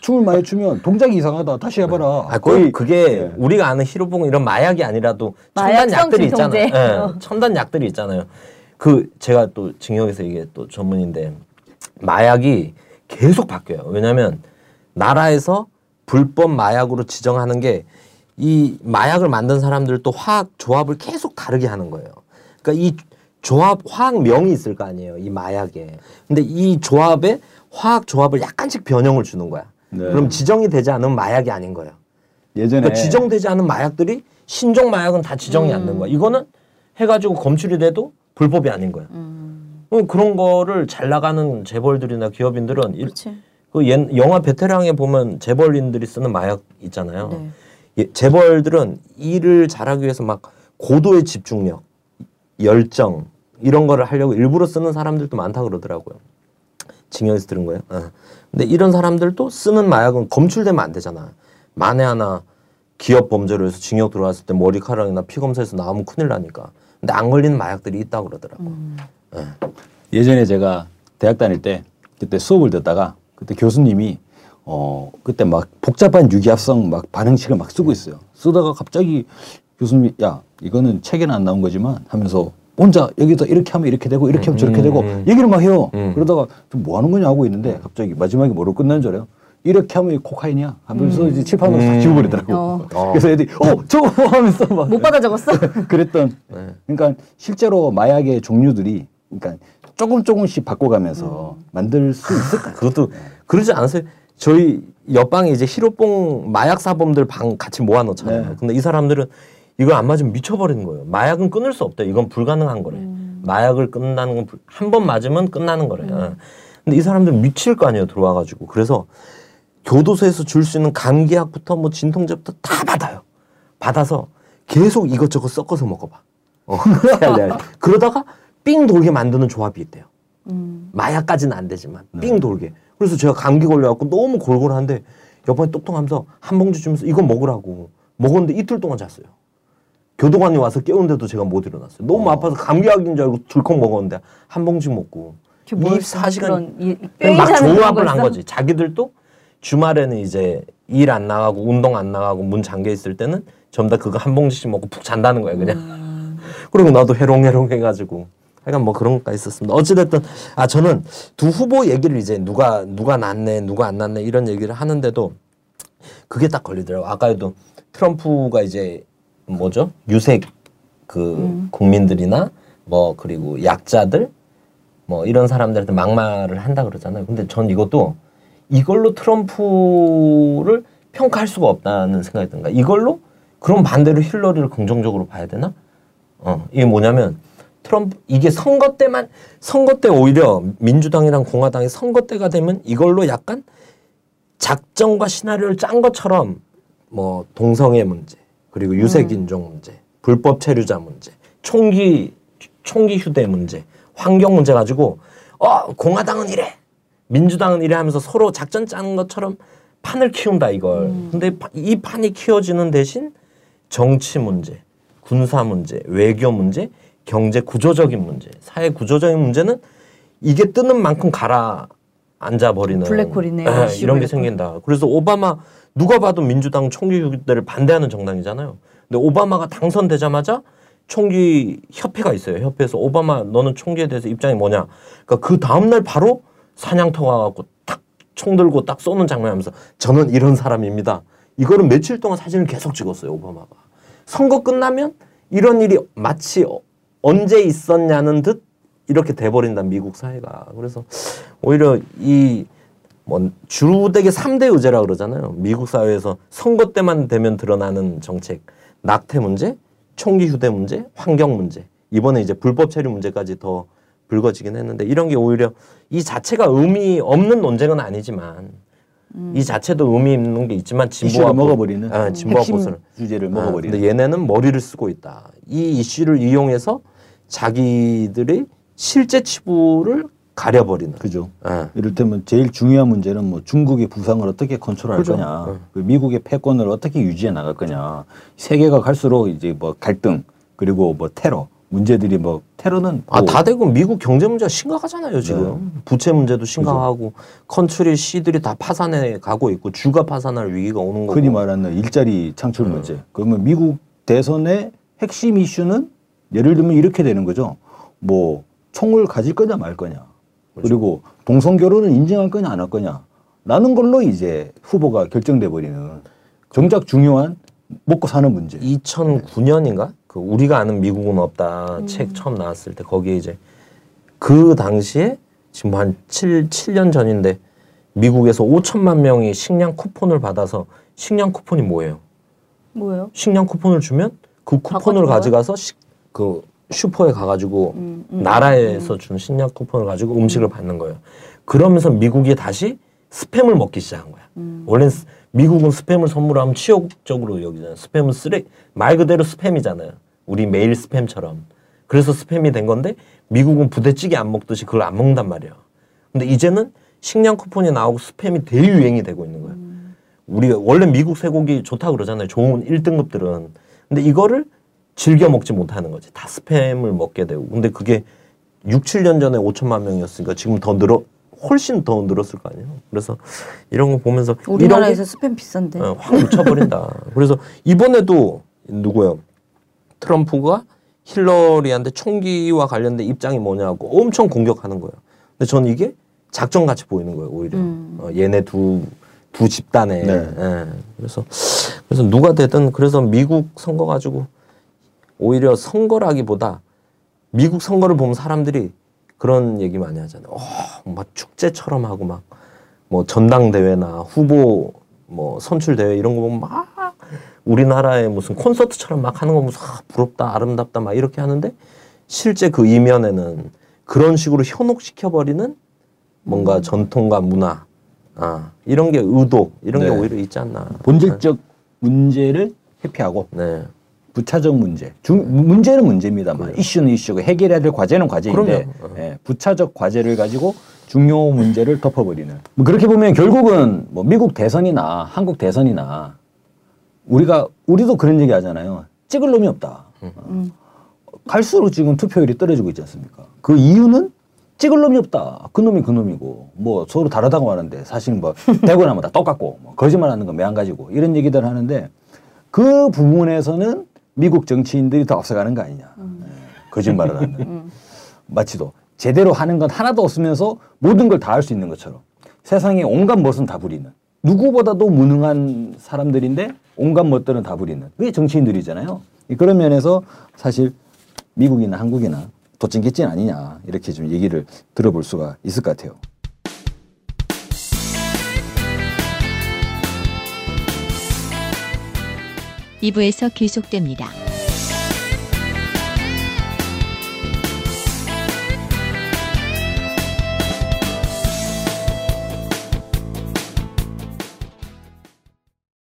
춤을 많이 추면 동작이 이상하다. 다시 해봐라. 아, 거의 그게 예. 우리가 아는 히로봉 이런 마약이 아니라도 첨단 약들이. 있잖아요. 예, 첨단 약들이 있잖아요. 그 제가 또 징역에서 이게 또 전문인데 마약이 계속 바뀌어요. 왜냐하면 나라에서 불법 마약으로 지정하는 게 이 마약을 만든 사람들도 화학 조합을 계속 다르게 하는 거예요. 그러니까 이 조합 화학명이 있을 거 아니에요. 이 마약에. 근데 이 조합에 화학 조합을 약간씩 변형을 주는 거야. 네. 그럼 지정이 되지 않으면 마약이 아닌 거예요. 예전에 그러니까 지정되지 않은 마약들이 신종 마약은 다 지정이 안된 거야. 이거는 해가지고 검출이 돼도 불법이 아닌 거야. 그럼 그런 거를 잘 나가는 재벌들이나 기업인들은 이- 그 옛- 영화 베테랑에 보면 재벌인들이 쓰는 마약 있잖아요. 네. 예, 재벌들은 일을 잘하기 위해서 막 고도의 집중력, 열정 이런 거를 하려고 일부러 쓰는 사람들도 많다 그러더라고요. 징역에서 들은 거예요. 어. 근데 이런 사람들도 쓰는 마약은 검출되면 안 되잖아. 만에 하나 기업 범죄로 해서 징역 들어왔을 때 머리카락이나 피 검사에서 나오면 큰일 나니까. 근데 안 걸리는 마약들이 있다 그러더라고. 예. 예전에 제가 대학 다닐 때 그때 수업을 듣다가 그때 교수님이 어 그때 막 복잡한 유기합성 막 반응식을 막 쓰고 있어요. 쓰다가 갑자기 교수님이 야 이거는 책에는 안 나온 거지만 하면서 혼자 여기다 이렇게 하면 이렇게 되고 이렇게 하면 저렇게 음, 되고 음. 얘기를 막 해요. 음. 그러다가 좀 뭐 하는 거냐 하고 있는데 갑자기 마지막에 뭐로 끝난 줄 알아요? 이렇게 하면 코카인이야 하면서 이제 칠판으로 싹 음. 지워버리더라고. 어. 어. 그래서 애들이 어 저거 하면서 막 못 받아 적었어? 그랬던 네. 그러니까 실제로 마약의 종류들이 그러니까 조금 조금씩 바꿔가면서 만들 수 있을까? 그것도 그러지 않으세요? 저희 옆방에 이제 히로뽕 마약 사범들 방 같이 모아놓잖아요. 네. 근데 이 사람들은 이걸 안 맞으면 미쳐버리는 거예요. 마약은 끊을 수 없대. 이건 불가능한 거래. 마약을 끊는다는 건 한 번 맞으면 끝나는 거래. 요 근데 이 사람들은 미칠 거 아니에요. 들어와가지고. 그래서 교도소에서 줄 수 있는 감기약부터 뭐 진통제부터 다 받아요. 받아서 계속 이것저것 섞어서 먹어봐. 어. 그러다가 삥 돌게 만드는 조합이 있대요. 음. 마약까지는 안 되지만 네. 삥 돌게. 그래서 제가 감기 걸려갖고 너무 골골한데 옆에 똑똑하면서 한 봉지 주면서 이거 먹으라고 먹었는데 이틀 동안 잤어요. 교도관이 와서 깨우는데도 제가 못 일어났어요. 너무 어. 아파서 감기약인 줄 알고 들컥 먹었는데 한 봉지 먹고 그게 뭐 24시간 그런 이- 이 그냥 막 조합을 거 한? 거지. 자기들도 주말에는 이제 일 안 나가고 운동 안 나가고 문 잠겨 있을 때는 전부 다 그거 한 봉지씩 먹고 푹 잔다는 거야 그냥. 음. 그리고 나도 해롱해롱 해가지고 하여간 뭐 그런 것가 있었습니다. 어찌됐든 아 저는 두 후보 얘기를 이제 누가 누가 낫네 누가 안 낫네 이런 얘기를 하는데도 그게 딱 걸리더라고. 아까도 트럼프가 이제 뭐죠 유색 그 음. 국민들이나 뭐 그리고 약자들 뭐 이런 사람들한테 막말을 한다 그러잖아요. 근데 전 이것도 이걸로 트럼프를 평가할 수가 없다는 생각이 든가. 이걸로 그럼 반대로 힐러리를 긍정적으로 봐야 되나? 어, 이게 뭐냐면 트럼프 이게 선거 때만 선거 때 오히려 민주당이랑 공화당이 선거 때가 되면 이걸로 약간 작정과 시나리오를 짠 것처럼 뭐 동성애 문제 그리고 유색 인종 문제 불법 체류자 문제 총기 총기 휴대 문제 환경 문제 가지고 어 공화당은 이래 민주당은 이래 하면서 서로 작전 짜는 것처럼 판을 키운다 이걸. 근데 파- 이 판이 키워지는 대신 정치 문제 군사 문제 외교 문제 경제 구조적인 문제 사회 구조적인 문제는 이게 뜨는 만큼 가라 앉아 버리는 블랙홀이네요, 이런 게. 생긴다. 그래서 오바마 누가 봐도 민주당 총기 휴대를 반대하는 정당이잖아요. 근데 오바마가 당선되자마자 총기 협회가 있어요. 협회에서 오바마 너는 총기에 대해서 입장이 뭐냐? 그러니까 그 다음 날 바로 사냥터 가갖고 딱총 들고 딱 쏘는 장면하면서 저는 이런 사람입니다. 이거를 며칠 동안 사진을 계속 찍었어요. 오바마가. 선거 끝나면 이런 일이 마치 어- 언제 있었냐는 듯 이렇게 돼버린다 미국 사회가. 그래서 오히려 이 뭐 주되게 삼대 의제라 그러잖아요. 미국 사회에서 선거 때만 되면 드러나는 정책, 낙태 문제, 총기 휴대 문제, 환경 문제. 이번에 이제 불법 체류 문제까지 더 불거지긴 했는데 이런 게 오히려 이 자체가 의미 없는 논쟁은 아니지만 이 자체도 의미 있는 게 있지만 보- 먹어버리는 아, 진보와 보수는 주제를 아, 먹어버리는. 근데 얘네는 머리를 쓰고 있다. 이 이슈를 이용해서 자기들의 실제 치부를 가려버리는. 그죠. 예. 이를테면 제일 중요한 문제는 뭐 중국의 부상을 어떻게 컨트롤할 그죠. 거냐, 네. 그 미국의 패권을 어떻게 유지해 나갈 거냐. 세계가 갈수록 이제 뭐 갈등 그리고 뭐 테러 문제들이 뭐 테러는 아, 뭐다 되고 미국 경제 문제가 심각하잖아요, 지금. 네. 부채 문제도 심각하고 county city들이 다 파산해 가고 있고 주가 파산할 위기가 오는 거고. 흔히 말하는 일자리 창출 음. 문제. 그러면 미국 대선의 핵심 이슈는 예를 들면 이렇게 되는 거죠. 뭐 총을 가질 거냐 말 거냐. 그렇죠. 그리고 동성 결혼을 인정할 거냐 안 할 거냐. 라는 걸로 이제 후보가 결정돼 버리는 정작 중요한 먹고 사는 문제. 2009년인가? 그 우리가 아는 미국은 없다 책 처음 나왔을 때 거기에 이제 그 당시에 지금 한 7, 7년 전인데 미국에서 5천만 명이 식량 쿠폰을 받아서 식량 쿠폰이 뭐예요? 뭐예요? 식량 쿠폰을 주면 그 쿠폰을 가져가서 식, 그 슈퍼에 가가지고 음, 음, 나라에서 준 식량 쿠폰을 가지고 음식을 받는 거예요. 그러면서 미국이 다시 스팸을 먹기 시작한 거야. 음. 원래 는 미국은 스팸을 선물하면 치욕적으로 여기잖아요. 스팸은 쓰레 말 그대로 스팸이잖아요. 우리 메일 스팸처럼. 그래서 스팸이 된 건데 미국은 부대찌개 안 먹듯이 그걸 안 먹는단 말이에요. 근데 이제는 식량 쿠폰이 나오고 스팸이 대유행이 되고 있는 거예요. 우리 원래 미국 쇠고기 좋다 그러잖아요. 좋은 1등급들은. 근데 이거를 즐겨 먹지 못하는 거지. 다 스팸을 먹게 되고. 근데 그게 6, 7년 전에 5천만 명이었으니까 지금 더 늘어 훨씬 더 늘었을 거 아니에요. 그래서 이런 거 보면서 우리나라에서 스팸 비싼데. 어, 확 묻혀버린다. 그래서 이번에도 누구요? 트럼프가 힐러리한테 총기와 관련된 입장이 뭐냐고 엄청 공격하는 거예요. 근데 저는 이게 작전 같이 보이는 거예요. 오히려 음. 어, 얘네 두 두 집단에. 네. 예. 그래서 그래서 누가 되든 그래서 미국 선거 가지고 오히려 선거라기보다 미국 선거를 보면 사람들이 그런 얘기 많이 하잖아요. 어, 막 축제처럼 하고 막 뭐 전당대회나 후보 뭐 선출 대회 이런 거 보면 막 우리나라의 무슨 콘서트처럼 막 하는 거 무슨 아, 부럽다 아름답다 막 이렇게 하는데 실제 그 이면에는 그런 식으로 현혹시켜 버리는 뭔가 전통과 문화 아 이런 게 의도 이런 게 네. 오히려 있지 않나 본질적 문제를 회피하고 네 부차적 문제. 중, 문제는 문제입니다만 이슈는 이슈고 해결해야 될 과제는 과제인데. 어. 예, 부차적 과제를 가지고 중요 문제를 덮어버리는. 뭐 그렇게 보면 결국은 뭐 미국 대선이나 한국 대선이나 우리가 우리도 그런 얘기 하잖아요. 찍을 놈이 없다. 음. 갈수록 지금 투표율이 떨어지고 있지 않습니까? 그 이유는 찍을 놈이 없다. 그 놈이 그 놈이고 뭐 서로 다르다고 하는데 사실 뭐 대고 나면 다 똑같고 뭐 거짓말하는 건 매한 가지고 이런 얘기들 하는데 그 부분에서는 미국 정치인들이 더 앞서가는 거 아니냐. 예, 거짓말을 하는. 마치도 제대로 하는 건 하나도 없으면서 모든 걸 다 할 수 있는 것처럼 세상에 온갖 멋은 다 부리는 누구보다도 무능한 사람들인데 온갖 멋들은 다 부리는 그게 정치인들이잖아요. 그런 면에서 사실 미국이나 한국이나 도찐개찐 아니냐 이렇게 좀 얘기를 들어볼 수가 있을 것 같아요. 2부에서 계속됩니다.